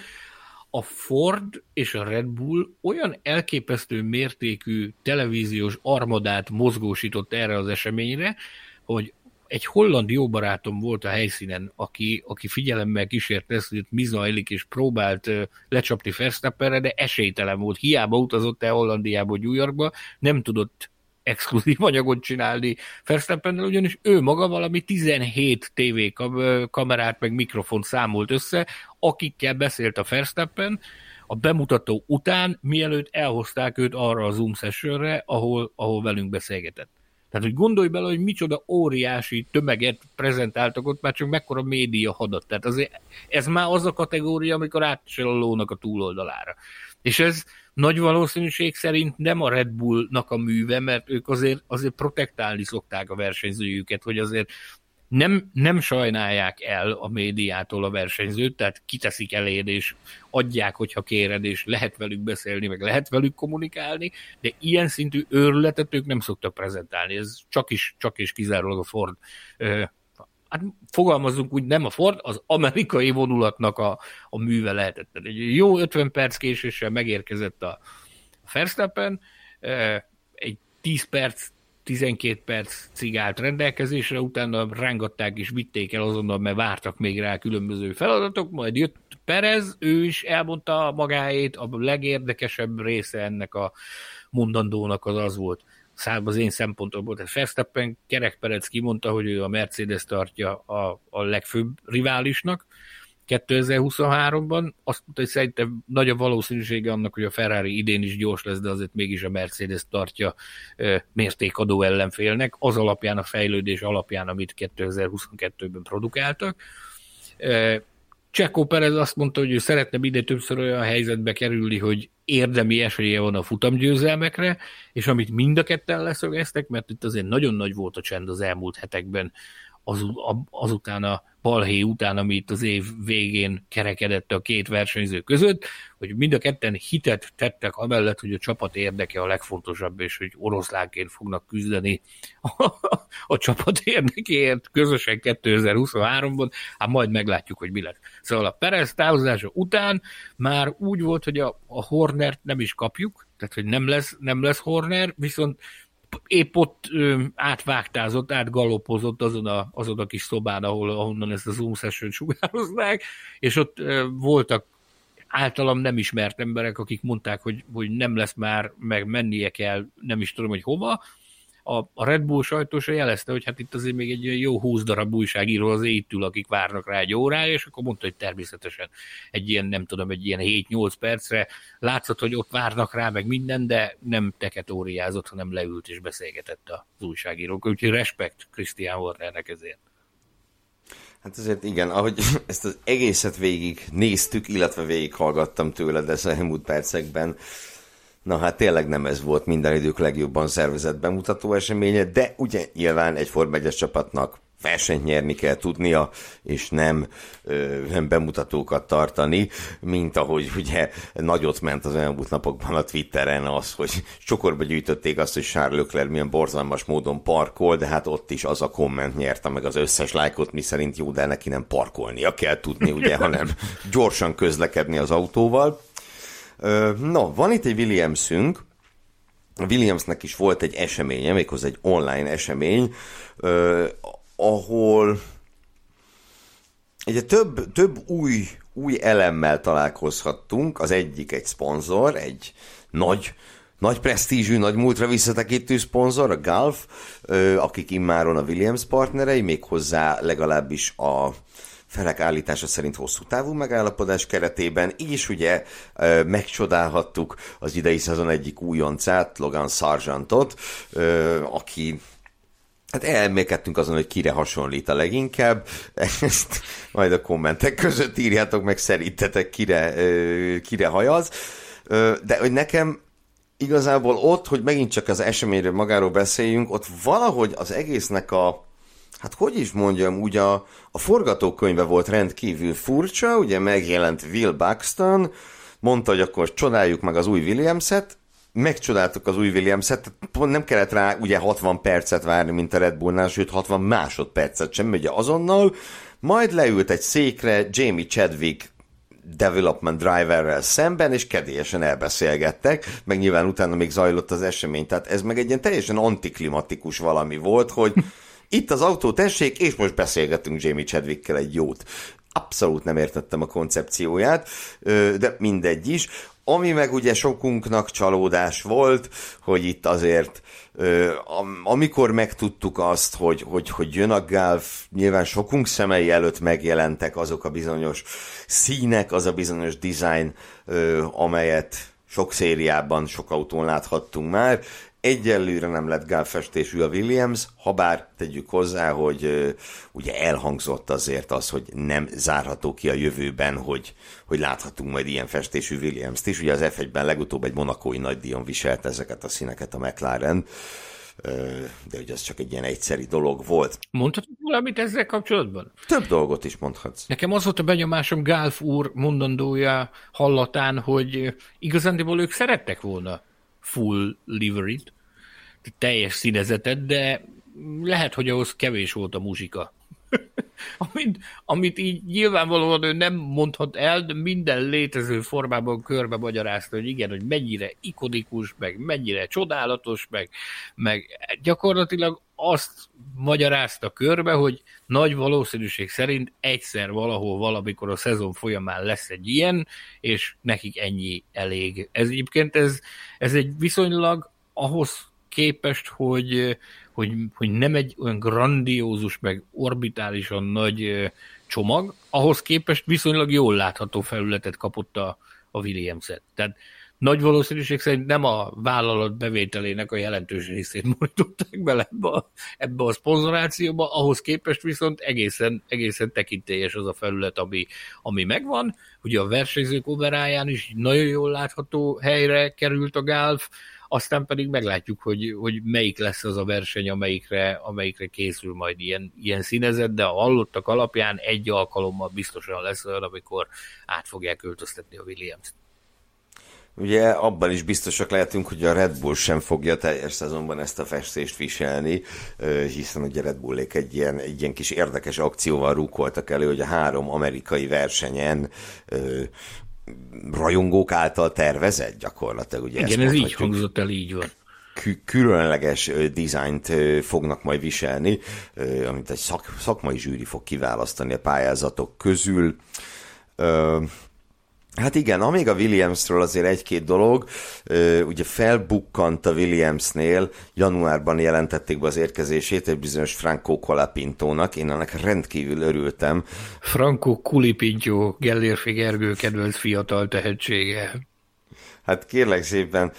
a Ford és a Red Bull olyan elképesztő mértékű televíziós armadát mozgósított erre az eseményre, hogy egy holland jó barátom volt a helyszínen, aki, aki figyelemmel kísérte ezt, hogy mi zajlik, és próbált lecsapni Verstappenre, de esélytelen volt. Hiába utazott el Hollandiába, New Yorkba, nem tudott exkluzív anyagot csinálni Verstappennel, ugyanis ő maga valami 17 TV kamerát meg mikrofont számolt össze, akikkel beszélt a Verstappen, a bemutató után, mielőtt elhozták őt arra a Zoom sessionre, ahol, ahol velünk beszélgetett. Tehát, hogy gondolj bele, hogy micsoda óriási tömeget prezentáltak ott, már csak mekkora média hadat. Tehát azért ez már az a kategória, amikor átcsel a lónak a túloldalára. És ez nagy valószínűség szerint nem a Red Bullnak a műve, mert ők azért, azért protektálni szokták a versenyzőjüket, hogy azért nem, nem sajnálják el a médiától a versenyzőt, tehát kiteszik eléd, és adják, hogyha kéred, és lehet velük beszélni, meg lehet velük kommunikálni, de ilyen szintű őrületet ők nem szoktak prezentálni. Ez csak is, csak is kizárólag a Ford hát fogalmazunk úgy, nem a Ford, az amerikai vonulatnak a, a műve lehetett. Egy jó 50 perc késéssel megérkezett a Verstappen, egy 10 perc 12 perc cigált rendelkezésre, utána rángatták és vitték el azonnal, mert vártak még rá különböző feladatok, majd jött Perez, ő is elmondta magáét, a legérdekesebb része ennek a mondandónak az az volt, szám az én szempontomból, tehát Verstappen Kerek Perez kimondta, hogy ő a Mercedes tartja a, a legfőbb riválisnak, 2023-ban. Azt mondta, hogy szerintem nagy a valószínűsége annak, hogy a Ferrari idén is gyors lesz, de azért mégis a Mercedes tartja mértékadó ellenfélnek, az alapján, a fejlődés alapján, amit 2022-ben produkáltak. Csekó Perez azt mondta, hogy ő szeretne minél többször olyan helyzetbe kerülni, hogy érdemi esélye van a futamgyőzelmekre, és amit mind a ketten leszögeztek, mert itt azért nagyon nagy volt a csend az elmúlt hetekben az, azután a balhé után, ami itt az év végén kerekedett a két versenyző között, hogy mind a ketten hitet tettek amellett, hogy a csapat érdeke a legfontosabb, és hogy oroszlánként fognak küzdeni a, a csapat érdekéért közösen 2023-ban, hát majd meglátjuk, hogy mi lesz. Szóval a Perez távozása után már úgy volt, hogy a, a Hornert nem is kapjuk, tehát hogy nem lesz, nem lesz Horner, viszont épp ott ö, átvágtázott, átgalopozott azon a, azon a kis szobán, ahol, ahonnan ezt a Zoom session sugároznák, és ott ö, voltak általam nem ismert emberek, akik mondták, hogy, hogy nem lesz már, meg mennie kell, nem is tudom, hogy hova, a, a Red Bull sajtósa jelezte, hogy hát itt azért még egy jó húsz darab újságíró az itt ül, akik várnak rá egy órája, és akkor mondta, hogy természetesen egy ilyen, nem tudom, egy ilyen 7-8 percre látszott, hogy ott várnak rá, meg minden, de nem teketóriázott, hanem leült és beszélgetett az újságírók. Úgyhogy respekt Christian Hornernek ezért. Hát azért igen, ahogy ezt az egészet végig néztük, illetve végig hallgattam tőled az elmúlt percekben, Na hát tényleg nem ez volt minden idők legjobban szervezett bemutató eseménye, de ugye nyilván egy Form 1 csapatnak versenyt nyerni kell tudnia, és nem, ö, nem bemutatókat tartani, mint ahogy ugye nagyot ment az elmúlt napokban a Twitteren az, hogy csokorba gyűjtötték azt, hogy Charles Leclerc milyen borzalmas módon parkol, de hát ott is az a komment nyerte meg az összes lájkot, mi szerint jó, de neki nem parkolnia kell tudni, ugye, hanem gyorsan közlekedni az autóval. No, van itt egy Williamsünk, Williamsnek is volt egy eseménye, méghozzá egy online esemény, ahol ugye több, több új, új elemmel találkozhattunk. Az egyik egy szponzor, egy nagy, nagy presztízsű, nagy múltra visszatekintő szponzor, a Gulf, akik immáron a Williams partnerei, méghozzá legalábbis a felek állítása szerint hosszú távú megállapodás keretében, így is ugye megcsodálhattuk az idei szezon egyik újoncát, Logan Sargentot, aki Hát elmélkedtünk azon, hogy kire hasonlít a leginkább. Ezt majd a kommentek között írjátok meg, szerintetek kire, kire hajaz. De hogy nekem igazából ott, hogy megint csak az eseményről magáról beszéljünk, ott valahogy az egésznek a hát hogy is mondjam, ugye a, a forgatókönyve volt rendkívül furcsa, ugye megjelent Will Buxton, mondta, hogy akkor csodáljuk meg az új Williams-et, megcsodáltuk az új Williams-et, nem kellett rá ugye 60 percet várni, mint a Red Bullnál, sőt 60 másodpercet sem, ugye azonnal, majd leült egy székre Jamie Chadwick development driverrel szemben, és kedélyesen elbeszélgettek, meg nyilván utána még zajlott az esemény. Tehát ez meg egy ilyen teljesen antiklimatikus valami volt, hogy itt az autó, tessék, és most beszélgetünk Jamie Chadwickkel egy jót. Abszolút nem értettem a koncepcióját, de mindegy is. Ami meg ugye sokunknak csalódás volt, hogy itt azért amikor megtudtuk azt, hogy, hogy, hogy jön a Golf, nyilván sokunk szemei előtt megjelentek azok a bizonyos színek, az a bizonyos design, amelyet sok szériában, sok autón láthattunk már, Egyelőre nem lett gálfestésű a Williams, ha bár tegyük hozzá, hogy ugye elhangzott azért az, hogy nem zárható ki a jövőben, hogy, hogy láthatunk majd ilyen festésű Williams-t is. Ugye az F1-ben legutóbb egy monakói nagydíjon viselt ezeket a színeket a McLaren, de hogy ez csak egy ilyen egyszeri dolog volt. Mondhatod valamit ezzel kapcsolatban? Több dolgot is mondhatsz. Nekem az volt a benyomásom Gálf úr mondandója hallatán, hogy igazándiból ők szerettek volna full livery teljes színezetet, de lehet, hogy ahhoz kevés volt a muzsika. amit, amit így nyilvánvalóan ő nem mondhat el, de minden létező formában körbe magyarázta, hogy igen, hogy mennyire ikonikus, meg mennyire csodálatos, meg, meg gyakorlatilag azt magyarázta körbe, hogy nagy valószínűség szerint egyszer valahol valamikor a szezon folyamán lesz egy ilyen, és nekik ennyi elég. Ez egyébként ez, ez egy viszonylag ahhoz képest, hogy, hogy, hogy nem egy olyan grandiózus, meg orbitálisan nagy csomag, ahhoz képest viszonylag jól látható felületet kapott a, a Williams-et. Tehát nagy valószínűség szerint nem a vállalat bevételének a jelentős részét mondották bele ebbe a, ebbe a szponzorációba, ahhoz képest viszont egészen, egészen tekintélyes az a felület, ami, ami megvan. Ugye a versenyzők overáján is nagyon jól látható helyre került a Gálf, aztán pedig meglátjuk, hogy, hogy melyik lesz az a verseny, amelyikre, amelyikre készül majd ilyen, ilyen színezet, de a hallottak alapján egy alkalommal biztosan lesz olyan, amikor át fogják költöztetni a Williams-t. Ugye abban is biztosak lehetünk, hogy a Red Bull sem fogja teljes szezonban ezt a festést viselni, hiszen ugye Red Bullék egy ilyen, egy ilyen kis érdekes akcióval rúkoltak elő, hogy a három amerikai versenyen rajongók által tervezett gyakorlatilag. Ugye Igen, ez így hangzott el, így van. különleges dizájnt fognak majd viselni, amit egy szak, szakmai zsűri fog kiválasztani a pályázatok közül. Hát igen, amíg a Williamsről azért egy-két dolog, ugye felbukkant a Williamsnél, januárban jelentették be az érkezését egy bizonyos Franco Colapintónak, én ennek rendkívül örültem. Franco Culipinto, Gellérfi Gergő kedvenc fiatal tehetsége. Hát kérlek szépen,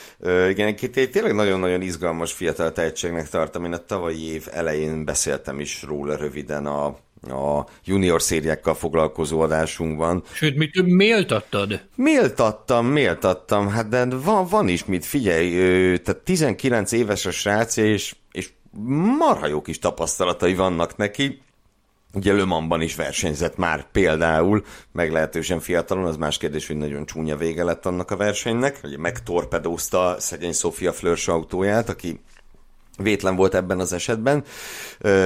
igen, tényleg nagyon-nagyon izgalmas fiatal tehetségnek tartom. Én a tavalyi év elején beszéltem is róla röviden a, a junior szériákkal foglalkozó adásunkban. Sőt, mit több méltattad? Méltattam, méltattam, hát de van, van is mit, figyelj, tehát 19 éves a srác, és, és marha jó kis tapasztalatai vannak neki. Ugye Lömanban is versenyzett már például, meglehetősen fiatalon, az más kérdés, hogy nagyon csúnya vége lett annak a versenynek. Ugye megtorpedózta szegény Sofia Flörs autóját, aki vétlen volt ebben az esetben,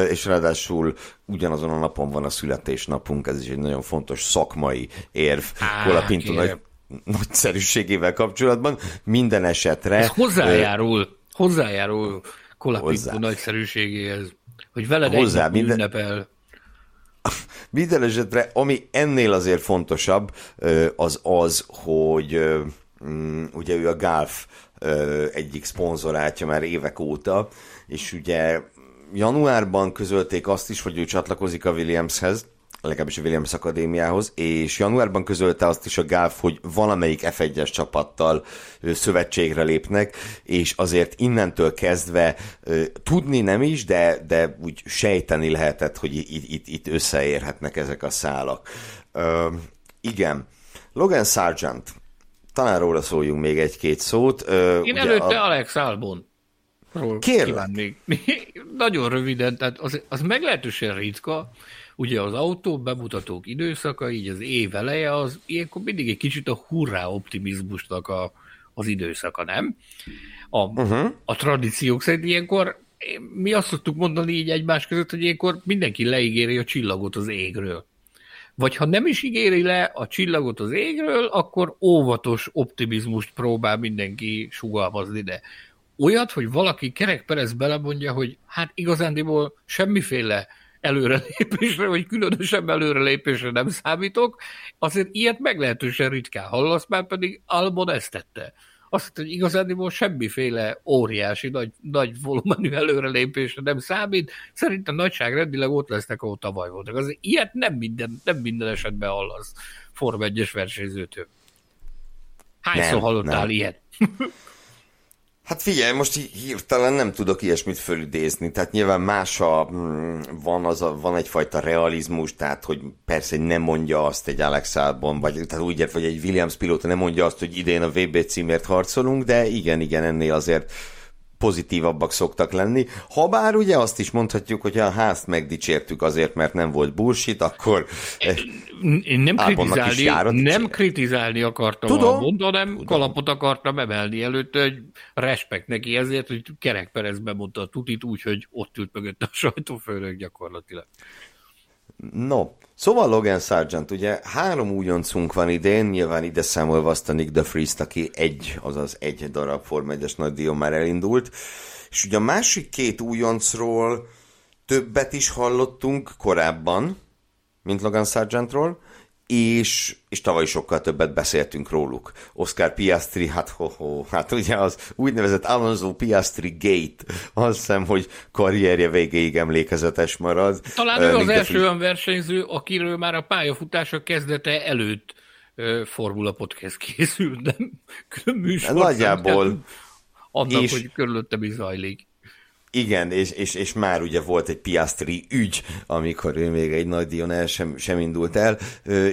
és ráadásul ugyanazon a napon van a születésnapunk, ez is egy nagyon fontos szakmai érv Kolapinto nagy, nagyszerűségével kapcsolatban. Minden esetre... Ez hozzájárul, hozzájárul Kolapinto nagyszerűségéhez, hogy veled hozzá, minden... ünnepel. Minden esetre, ami ennél azért fontosabb, az az, hogy mm, ugye ő a Golf egyik szponzorátja már évek óta, és ugye januárban közölték azt is, hogy ő csatlakozik a Williamshez, legalábbis a Williams Akadémiához, és januárban közölte azt is a Golf, hogy valamelyik F1-es csapattal szövetségre lépnek, és azért innentől kezdve tudni nem is, de, de úgy sejteni lehetett, hogy itt, itt, itt összeérhetnek ezek a szálak. Uh, igen. Logan Sargent, talán róla szóljunk még egy-két szót. Uh, Én előtte a... Alex Albon. Kérlek. Még, nagyon röviden, tehát az, az meglehetősen ritka, Ugye az autó bemutatók időszaka, így az év eleje, az ilyenkor mindig egy kicsit a hurrá optimizmusnak a, az időszaka, nem? A, uh-huh. a tradíciók szerint ilyenkor mi azt szoktuk mondani így egymás között, hogy ilyenkor mindenki leígéri a csillagot az égről. Vagy ha nem is ígéri le a csillagot az égről, akkor óvatos optimizmust próbál mindenki sugalmazni, de olyat, hogy valaki kerekperez belemondja, hogy hát igazándiból semmiféle előrelépésre, vagy különösebb előrelépésre nem számítok, azért ilyet meglehetősen ritkán hallasz, már pedig Albon ezt tette. Azt hogy igazán semmiféle óriási, nagy, nagy volumenű előrelépésre nem számít, szerintem nagyságrendileg ott lesznek, ahol tavaly voltak. Azért ilyet nem minden, nem minden esetben hallasz Form 1-es versenyzőtől. Hányszor nem, hallottál nem. ilyet? Hát figyelj, most hirtelen nem tudok ilyesmit fölidézni, tehát nyilván más a, mm, van, az a, van egyfajta realizmus, tehát hogy persze nem mondja azt egy Alex Albon, vagy tehát úgy ért, vagy egy Williams pilóta nem mondja azt, hogy idén a VB címért harcolunk, de igen, igen, ennél azért pozitívabbak szoktak lenni. Habár ugye azt is mondhatjuk, hogy a házt megdicsértük azért, mert nem volt bullshit, akkor én nem kritizálni, nem kritizálni akartam Tudom. a mond, hanem Tudom. kalapot akartam emelni előtte, hogy respekt neki ezért, hogy Kerek Perez bemondta a tutit úgy, hogy ott ült mögött a sajtófőnök gyakorlatilag. No, szóval Logan Sargent, ugye három újoncunk van idén, nyilván ide számolva azt a Nick de Freeze-t, aki egy, azaz egy darab Form 1 nagy díjon már elindult, és ugye a másik két újoncról többet is hallottunk korábban, mint Logan Sargentról, és, és tavaly sokkal többet beszéltünk róluk. Oscar Piastri, hát ho, ho hát ugye az úgynevezett Alonso Piastri Gate, azt hiszem, hogy karrierje végéig emlékezetes marad. Talán ő az első olyan versenyző, akiről már a pályafutása kezdete előtt Formula Podcast készült, nem műsor. Nagyjából. Annak, és, hogy körülötte mi zajlik. Igen, és, és, és már ugye volt egy Piastri ügy, amikor ő még egy nagy díjon el sem, sem indult el.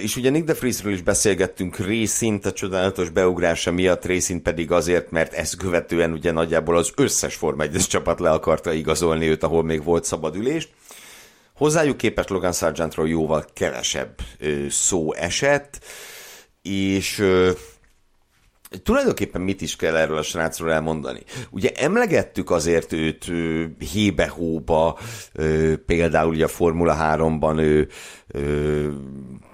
És ugye Nick de Friesről is beszélgettünk részint a csodálatos beugrása miatt, részint pedig azért, mert ezt követően ugye nagyjából az összes Forma 1 csapat le akarta igazolni őt, ahol még volt szabad ülés. Hozzájuk képest Logan Sargentról jóval kevesebb szó esett, és tulajdonképpen mit is kell erről a srácról elmondani? Ugye emlegettük azért őt hébe-hóba, például ugye a Formula 3-ban ő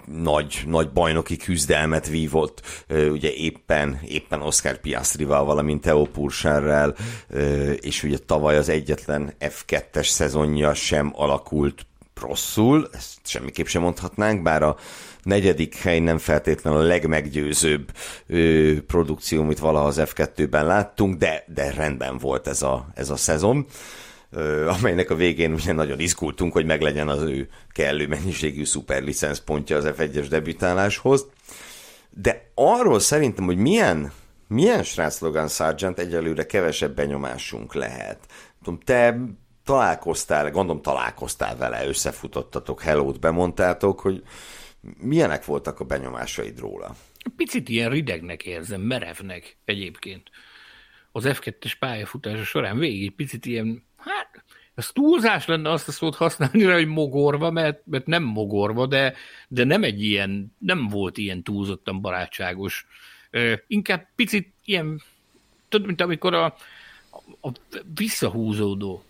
nagy, nagy bajnoki küzdelmet vívott, ugye éppen, éppen Oscar Piastrival, valamint Theo Purserrel, és ugye tavaly az egyetlen F2-es szezonja sem alakult rosszul, ezt semmiképp sem mondhatnánk, bár a negyedik hely nem feltétlenül a legmeggyőzőbb ö, produkció, amit valaha az F2-ben láttunk, de, de rendben volt ez a, ez a szezon amelynek a végén ugye nagyon izgultunk, hogy meglegyen az ő kellő mennyiségű szuperlicensz pontja az F1-es debütáláshoz. De arról szerintem, hogy milyen, milyen srác Logan Sargent egyelőre kevesebb benyomásunk lehet. Tudom, te találkoztál, gondolom találkoztál vele, összefutottatok, hellót bemondtátok, hogy milyenek voltak a benyomásaid róla? Picit ilyen ridegnek érzem, merevnek egyébként. Az F2-es pályafutása során végig picit ilyen, hát ez túlzás lenne azt a szót használni hogy mogorva, mert, mert nem mogorva, de, de nem egy ilyen, nem volt ilyen túlzottan barátságos. Inkább picit ilyen, tudod, mint amikor a, a visszahúzódó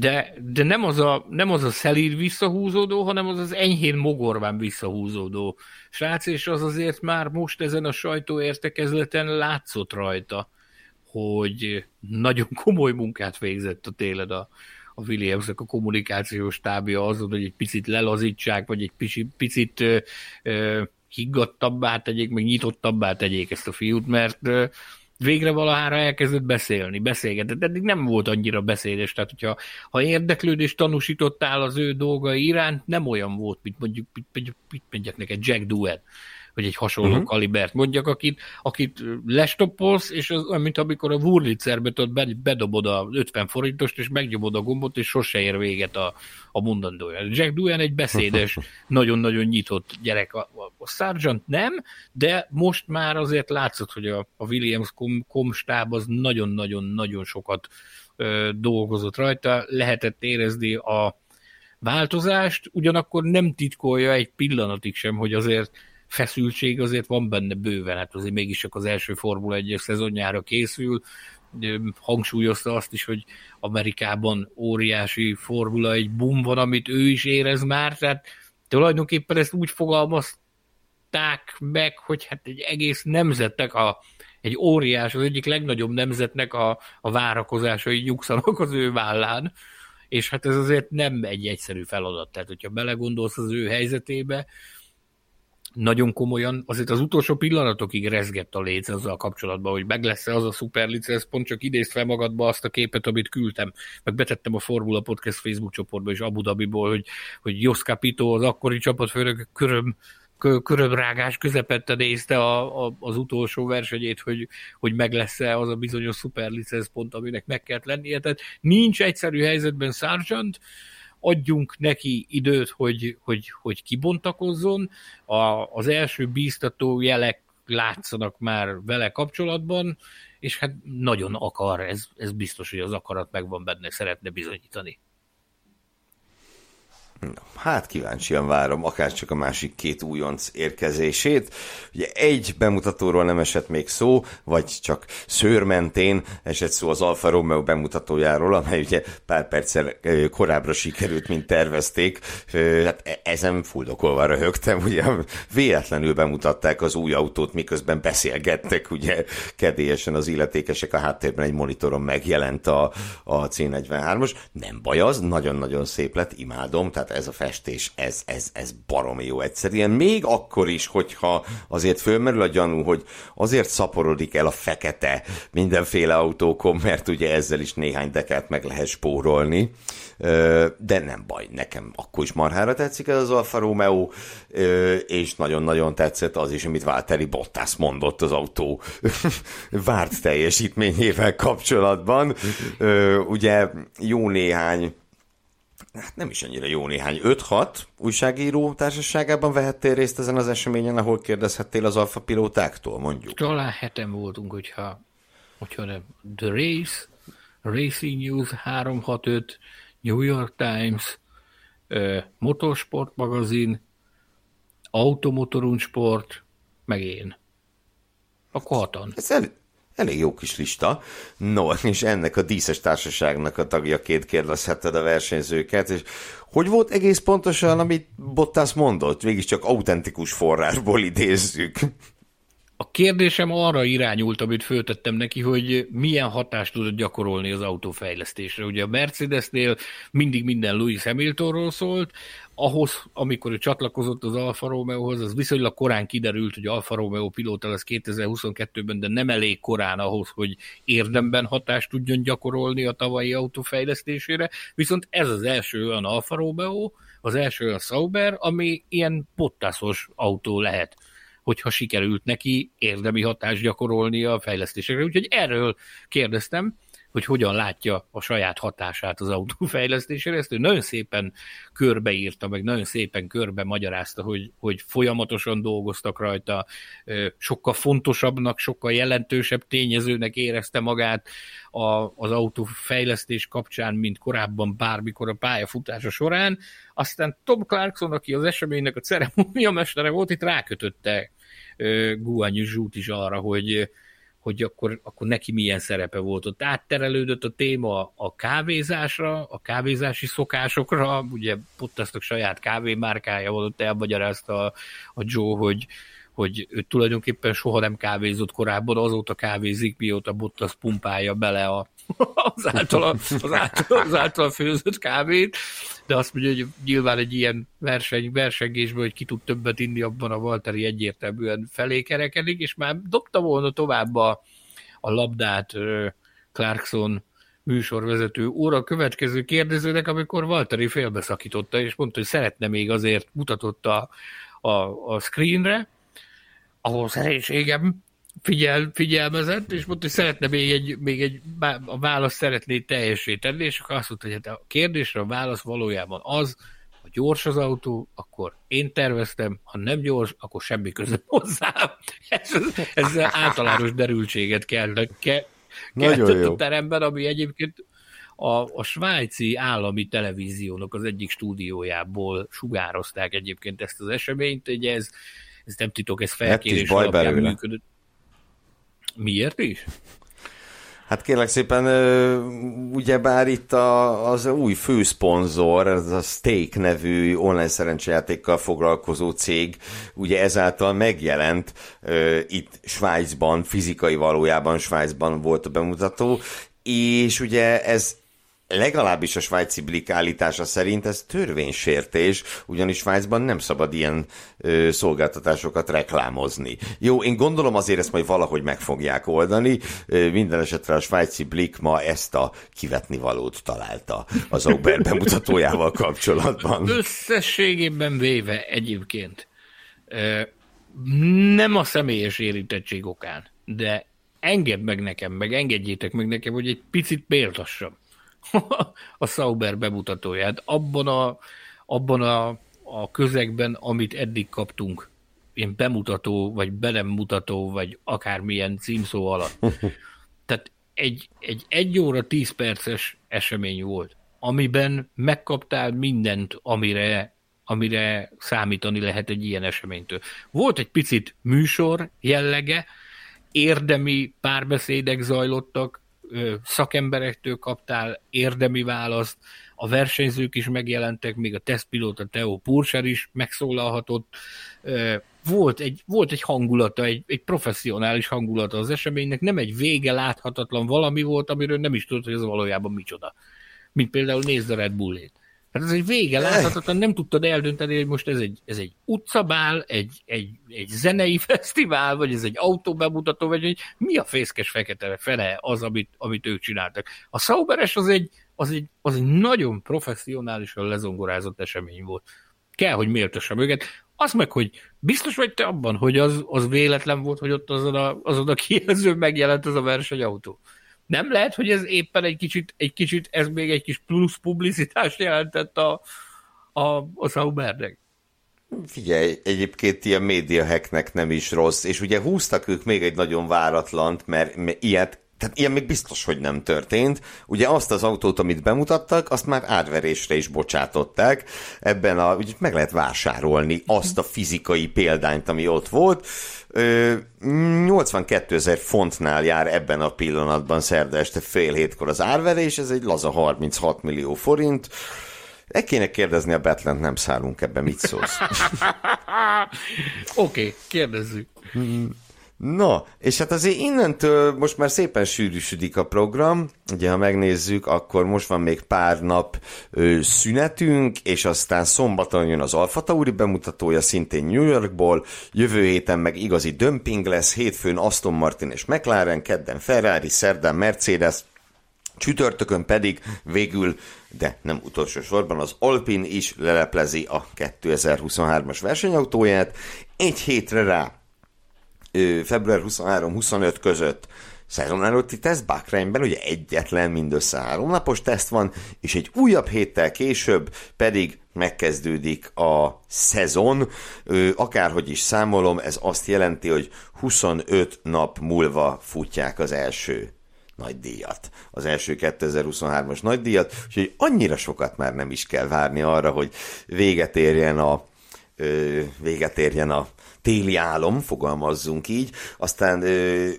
de, de nem, az a, nem az a szelíd visszahúzódó, hanem az az enyhén mogorván visszahúzódó srác, és az azért már most ezen a sajtóértekezleten látszott rajta, hogy nagyon komoly munkát végzett a téled a, a williams a kommunikációs tábja azon, hogy egy picit lelazítsák, vagy egy picit, picit ö, ö, higgadtabbá tegyék, meg nyitottabbá tegyék ezt a fiút, mert végre valahára elkezdett beszélni, beszélgetett. Eddig nem volt annyira beszédes, tehát hogyha ha érdeklődést tanúsítottál az ő dolgai iránt, nem olyan volt, mint mondjuk, mit, mit, mit mondjak neked, Jack Duett vagy egy hasonló uh-huh. kalibert mondjak, akit, akit lestoppolsz, és az olyan, mint amikor a Wurlitzerbe tudod, bedobod a 50 forintost, és megnyomod a gombot, és sose ér véget a, a mondandója. Jack Duan egy beszédes, nagyon-nagyon nyitott gyerek. A, a, a Sargent nem, de most már azért látszott, hogy a, a Williams kom, kom stáb az nagyon-nagyon-nagyon sokat ö, dolgozott rajta, lehetett érezni a változást, ugyanakkor nem titkolja egy pillanatig sem, hogy azért feszültség azért van benne bőven, hát azért mégis csak az első Formula 1-es szezonjára készül, hangsúlyozta azt is, hogy Amerikában óriási Formula egy boom van, amit ő is érez már, tehát tulajdonképpen ezt úgy fogalmazták meg, hogy hát egy egész nemzetnek a, egy óriás, az egyik legnagyobb nemzetnek a, a várakozásai nyugszanak az ő vállán, és hát ez azért nem egy egyszerű feladat, tehát hogyha belegondolsz az ő helyzetébe, nagyon komolyan, azért az utolsó pillanatokig rezgett a léc azzal kapcsolatban, hogy meg lesz-e az a szuper ez pont csak idézd fel magadba azt a képet, amit küldtem, meg betettem a Formula Podcast Facebook csoportba és Abu Dhabiból, hogy, hogy Jos Capito, az akkori csapatfőnök köröm, körömrágás közepette nézte a, a, az utolsó versenyét, hogy, hogy meg lesz-e az a bizonyos szuper pont, aminek meg kellett lennie. Tehát nincs egyszerű helyzetben Sargent, adjunk neki időt, hogy, hogy, hogy kibontakozzon. A, az első bíztató jelek látszanak már vele kapcsolatban, és hát nagyon akar, ez, ez biztos, hogy az akarat megvan benne, szeretne bizonyítani. Hát kíváncsian várom, akár csak a másik két újonc érkezését. Ugye egy bemutatóról nem esett még szó, vagy csak szőrmentén esett szó az Alfa Romeo bemutatójáról, amely ugye pár perccel korábbra sikerült, mint tervezték. Hát e-, ezen fuldokolva röhögtem, ugye véletlenül bemutatták az új autót, miközben beszélgettek, ugye kedélyesen az illetékesek a háttérben egy monitoron megjelent a, a C43-os. Nem baj az, nagyon-nagyon szép lett, imádom, tehát ez a festés, ez, ez, ez baromi jó egyszerűen. Még akkor is, hogyha azért fölmerül a gyanú, hogy azért szaporodik el a fekete mindenféle autókon, mert ugye ezzel is néhány dekát meg lehet spórolni, de nem baj, nekem akkor is marhára tetszik ez az Alfa Romeo, és nagyon-nagyon tetszett az is, amit Válteri Bottas mondott az autó várt teljesítményével kapcsolatban. Ugye jó néhány hát nem is annyira jó néhány, 5-6 újságíró társaságában vehettél részt ezen az eseményen, ahol kérdezhettél az alfa pilótáktól, mondjuk? Talán heten voltunk, hogyha, hogyha nem. The Race, Racing News 365, New York Times, Motorsport magazin, Automotorun Sport, meg én. Akkor hatan. Ez el, elég jó kis lista. No, és ennek a díszes társaságnak a tagjaként kérdezhetted a versenyzőket, és hogy volt egész pontosan, amit Bottas mondott? Mégiscsak autentikus forrásból idézzük. A kérdésem arra irányult, amit föltettem neki, hogy milyen hatást tudod gyakorolni az autófejlesztésre. Ugye a Mercedesnél mindig minden Louis Hamiltonról szólt, ahhoz, amikor ő csatlakozott az Alfa Romeohoz, az viszonylag korán kiderült, hogy Alfa Romeo pilóta lesz 2022-ben, de nem elég korán ahhoz, hogy érdemben hatást tudjon gyakorolni a tavalyi autófejlesztésére, viszont ez az első olyan Alfa Romeo, az első olyan Sauber, ami ilyen pottászos autó lehet hogyha sikerült neki érdemi hatást gyakorolni a fejlesztésekre. Úgyhogy erről kérdeztem, hogy hogyan látja a saját hatását az autó fejlesztésére. Ezt ő nagyon szépen körbeírta, meg nagyon szépen körbe magyarázta, hogy, hogy folyamatosan dolgoztak rajta, sokkal fontosabbnak, sokkal jelentősebb tényezőnek érezte magát a, az autófejlesztés kapcsán, mint korábban bármikor a pályafutása során. Aztán Tom Clarkson, aki az eseménynek a ceremónia mestere volt, itt rákötötte Guanyu Zsút is arra, hogy, hogy akkor, akkor neki milyen szerepe volt. Ott átterelődött a téma a kávézásra, a kávézási szokásokra, ugye Pottasnak saját kávémárkája volt, ott elmagyarázta a, a Joe, hogy, hogy ő tulajdonképpen soha nem kávézott korábban, azóta kávézik, mióta Bottas pumpálja bele a, az, által, az, által, az által főzött kávét, de azt mondja, hogy nyilván egy ilyen verseny, versengésből, hogy ki tud többet inni, abban a Valteri egyértelműen felé kerekedik, és már dobta volna tovább a, a labdát Clarkson műsorvezető úr. A következő kérdezőnek, amikor Valteri félbeszakította, és mondta, hogy szeretne még azért mutatott a, a, a screenre, ahol szerénységem figyel, figyelmezett, és mondta, hogy szeretne még egy, még egy a válasz szeretné teljesé tenni, és akkor azt mondta, hogy hát a kérdésre a válasz valójában az, ha gyors az autó, akkor én terveztem, ha nem gyors, akkor semmi között hozzá. Ez, ez általános derültséget kell, ke, keltett a teremben, ami egyébként a, a svájci állami televíziónak az egyik stúdiójából sugározták egyébként ezt az eseményt, ugye ez, ez nem titok, ez felkérés alapján működött. Miért is? Hát kérlek szépen, ugyebár itt a, az új főszponzor, ez a Stake nevű online szerencsejátékkal foglalkozó cég, ugye ezáltal megjelent itt Svájcban, fizikai valójában Svájcban volt a bemutató, és ugye ez legalábbis a svájci blik állítása szerint ez törvénysértés, ugyanis Svájcban nem szabad ilyen ö, szolgáltatásokat reklámozni. Jó, én gondolom azért ezt majd valahogy meg fogják oldani, ö, minden esetre a svájci blik ma ezt a kivetni valót találta az Uber bemutatójával kapcsolatban. Összességében véve egyébként ö, nem a személyes érintettség okán, de engedd meg nekem, meg engedjétek meg nekem, hogy egy picit méltassam a Sauber bemutatóját. Abban a, abban a, a közegben, amit eddig kaptunk, ilyen bemutató, vagy belemmutató, vagy akármilyen címszó alatt. Tehát egy, egy egy óra tíz perces esemény volt, amiben megkaptál mindent, amire, amire számítani lehet egy ilyen eseménytől. Volt egy picit műsor jellege, érdemi párbeszédek zajlottak, szakemberektől kaptál érdemi választ, a versenyzők is megjelentek, még a tesztpilóta Theo Purser is megszólalhatott. Volt egy, volt egy hangulata, egy, egy professzionális hangulata az eseménynek, nem egy vége láthatatlan valami volt, amiről nem is tudod, hogy ez valójában micsoda. Mint például nézd a Red Bullét. Hát ez egy vége láthatatlan, nem tudtad eldönteni, hogy most ez egy, ez egy utcabál, egy, egy, egy zenei fesztivál, vagy ez egy autóbemutató, vagy egy, mi a fészkes fekete fele az, amit, amit ők csináltak. A Sauberes az egy, az egy, az egy nagyon professzionálisan lezongorázott esemény volt. Kell, hogy méltassam őket. Az meg, hogy biztos vagy te abban, hogy az, az véletlen volt, hogy ott azon a, azon a kijelzőn megjelent az a versenyautó. Nem lehet, hogy ez éppen egy kicsit, egy kicsit ez még egy kis plusz publicitást jelentett a, a, a Saubernek? Figyelj, egyébként ilyen hacknek nem is rossz, és ugye húztak ők még egy nagyon váratlant, mert, mert ilyet tehát ilyen még biztos, hogy nem történt. Ugye azt az autót, amit bemutattak, azt már árverésre is bocsátották. Ebben a, ugye meg lehet vásárolni azt a fizikai példányt, ami ott volt. 82 ezer fontnál jár ebben a pillanatban szerda este fél hétkor az árverés, ez egy laza 36 millió forint. E kéne kérdezni a Betlent, nem szállunk ebbe, mit szólsz? Oké, okay, kérdezzük. Na, és hát azért innentől most már szépen sűrűsödik a program, ugye ha megnézzük, akkor most van még pár nap ö, szünetünk, és aztán szombaton jön az Alfa Tauri bemutatója, szintén New Yorkból, jövő héten meg igazi dömping lesz, hétfőn Aston Martin és McLaren, kedden Ferrari, szerdán Mercedes, Csütörtökön pedig végül, de nem utolsó sorban az Alpin is leleplezi a 2023-as versenyautóját. Egy hétre rá február 23-25 között. Szezon előtti teszt Bakreinben, ugye egyetlen mindössze három napos teszt van, és egy újabb héttel később pedig megkezdődik a szezon, akárhogy is számolom, ez azt jelenti, hogy 25 nap múlva futják az első nagy díjat, az első 2023-as nagy díjat, úgyhogy annyira sokat már nem is kell várni arra, hogy véget érjen a véget érjen a téli álom, fogalmazzunk így. Aztán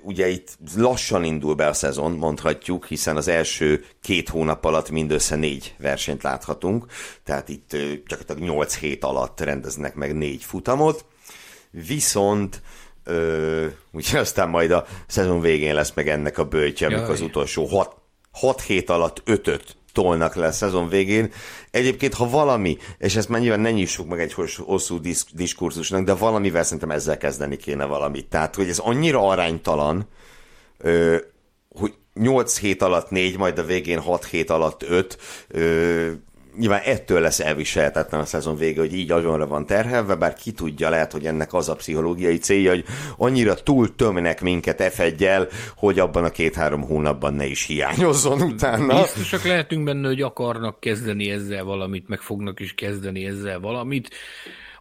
ugye itt lassan indul be a szezon, mondhatjuk, hiszen az első két hónap alatt mindössze négy versenyt láthatunk, tehát itt gyakorlatilag nyolc hét alatt rendeznek meg négy futamot, viszont Ö, ugye aztán majd a szezon végén lesz meg ennek a bőtje, amikor az utolsó hat, hat hét alatt ötöt tolnak le a szezon végén. Egyébként, ha valami, és ezt már nyilván ne nyissuk meg egy hosszú disz, diskurzusnak, de valamivel szerintem ezzel kezdeni kéne valamit. Tehát, hogy ez annyira aránytalan, ö, hogy 8 hét alatt 4, majd a végén 6 hét alatt 5, ö, nyilván ettől lesz elviselhetetlen a szezon vége, hogy így agyonra van terhelve, bár ki tudja, lehet, hogy ennek az a pszichológiai célja, hogy annyira túl tömnek minket f hogy abban a két-három hónapban ne is hiányozzon utána. Biztosak lehetünk benne, hogy akarnak kezdeni ezzel valamit, meg fognak is kezdeni ezzel valamit.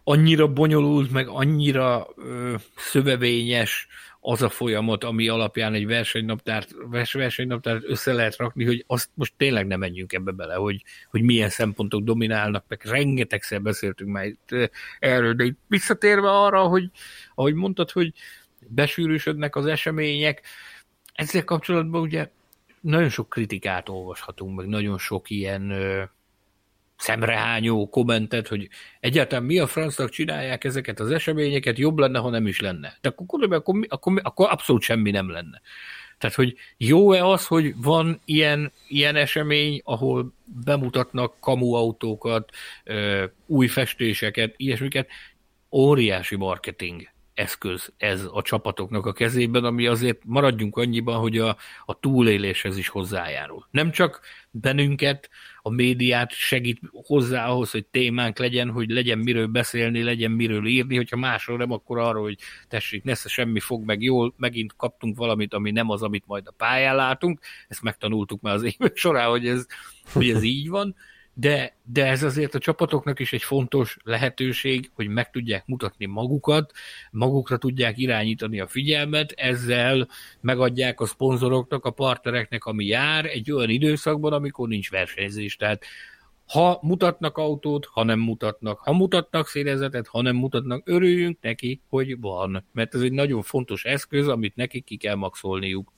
Annyira bonyolult, meg annyira ö, szövevényes, az a folyamat, ami alapján egy versenynaptárt, versenynaptárt össze lehet rakni, hogy azt most tényleg nem menjünk ebbe bele, hogy, hogy milyen szempontok dominálnak, meg rengetegszer beszéltünk már itt erről, de itt visszatérve arra, hogy ahogy mondtad, hogy besűrűsödnek az események, ezzel kapcsolatban ugye nagyon sok kritikát olvashatunk, meg nagyon sok ilyen szemrehányó kommentet, hogy egyáltalán mi a francnak csinálják ezeket az eseményeket, jobb lenne, ha nem is lenne. De akkor, akkor, akkor, akkor abszolút semmi nem lenne. Tehát, hogy jó-e az, hogy van ilyen, ilyen esemény, ahol bemutatnak kamuautókat, új festéseket, ilyesmiket, óriási marketing eszköz ez a csapatoknak a kezében, ami azért maradjunk annyiban, hogy a, a túléléshez is hozzájárul. Nem csak bennünket, a médiát segít hozzá ahhoz, hogy témánk legyen, hogy legyen miről beszélni, legyen miről írni, hogyha másról nem, akkor arról, hogy tessék, nesze semmi fog meg jól, megint kaptunk valamit, ami nem az, amit majd a pályán látunk, ezt megtanultuk már az évek során, hogy ez, hogy ez így van, de, de ez azért a csapatoknak is egy fontos lehetőség, hogy meg tudják mutatni magukat, magukra tudják irányítani a figyelmet, ezzel megadják a szponzoroknak, a partnereknek, ami jár egy olyan időszakban, amikor nincs versenyzés. Tehát ha mutatnak autót, ha nem mutatnak, ha mutatnak szélezetet, ha nem mutatnak, örüljünk neki, hogy van. Mert ez egy nagyon fontos eszköz, amit nekik ki kell maxolniuk.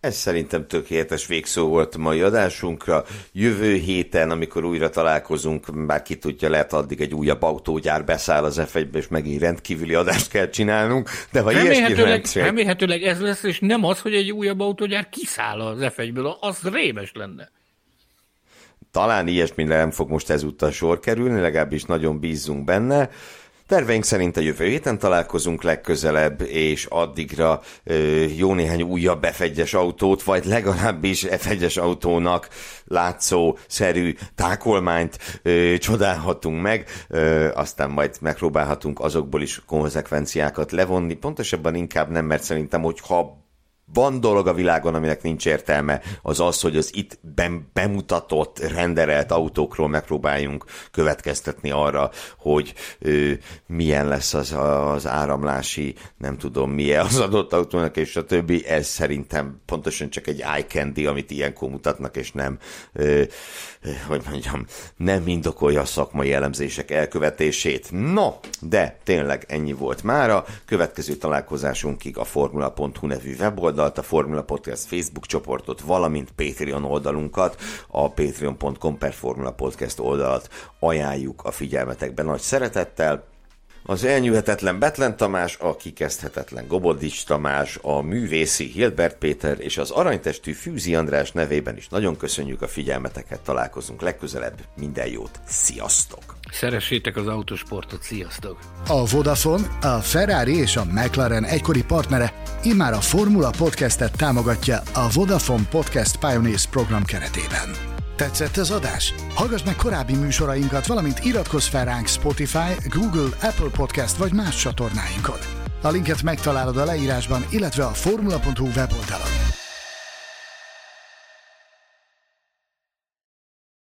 Ez szerintem tökéletes végszó volt a mai adásunkra. Jövő héten, amikor újra találkozunk, bár ki tudja, lehet addig egy újabb autógyár beszáll az f és megint rendkívüli adást kell csinálnunk, de ha remélhetőleg, remélhetőleg ez lesz, és nem az, hogy egy újabb autógyár kiszáll az f az rémes lenne. Talán ilyesmire nem fog most ezúttal sor kerülni, legalábbis nagyon bízzunk benne. Terveink szerint a jövő héten találkozunk legközelebb, és addigra jó néhány újabb F1-es autót, vagy legalábbis F1-es autónak látszó, szerű tákolmányt csodálhatunk meg, aztán majd megpróbálhatunk azokból is konzekvenciákat levonni, pontosabban inkább nem, mert szerintem, hogy ha van dolog a világon, aminek nincs értelme, az az, hogy az itt bemutatott, renderelt autókról megpróbáljunk következtetni arra, hogy ö, milyen lesz az, az áramlási, nem tudom milyen az adott autónak, és a többi. Ez szerintem pontosan csak egy eye candy, amit ilyenkor mutatnak, és nem, ö, hogy mondjam, nem indokolja a szakmai elemzések elkövetését. No, de tényleg ennyi volt mára. Következő találkozásunkig a formula.hu nevű weboldalt, a Formula Podcast Facebook csoportot, valamint Patreon oldalunkat, a patreon.com per Formula Podcast oldalt ajánljuk a figyelmetekben nagy szeretettel az elnyűhetetlen Betlen Tamás, a kikezdhetetlen Gobodics Tamás, a művészi Hilbert Péter és az aranytestű Fűzi András nevében is nagyon köszönjük a figyelmeteket, találkozunk legközelebb, minden jót, sziasztok! Szeressétek az autosportot, sziasztok! A Vodafone, a Ferrari és a McLaren egykori partnere immár a Formula Podcastet támogatja a Vodafone Podcast Pioneers program keretében. Tetszett az adás? Hallgass meg korábbi műsorainkat, valamint iratkozz fel ránk Spotify, Google, Apple Podcast vagy más csatornáinkon. A linket megtalálod a leírásban, illetve a formula.hu weboldalon.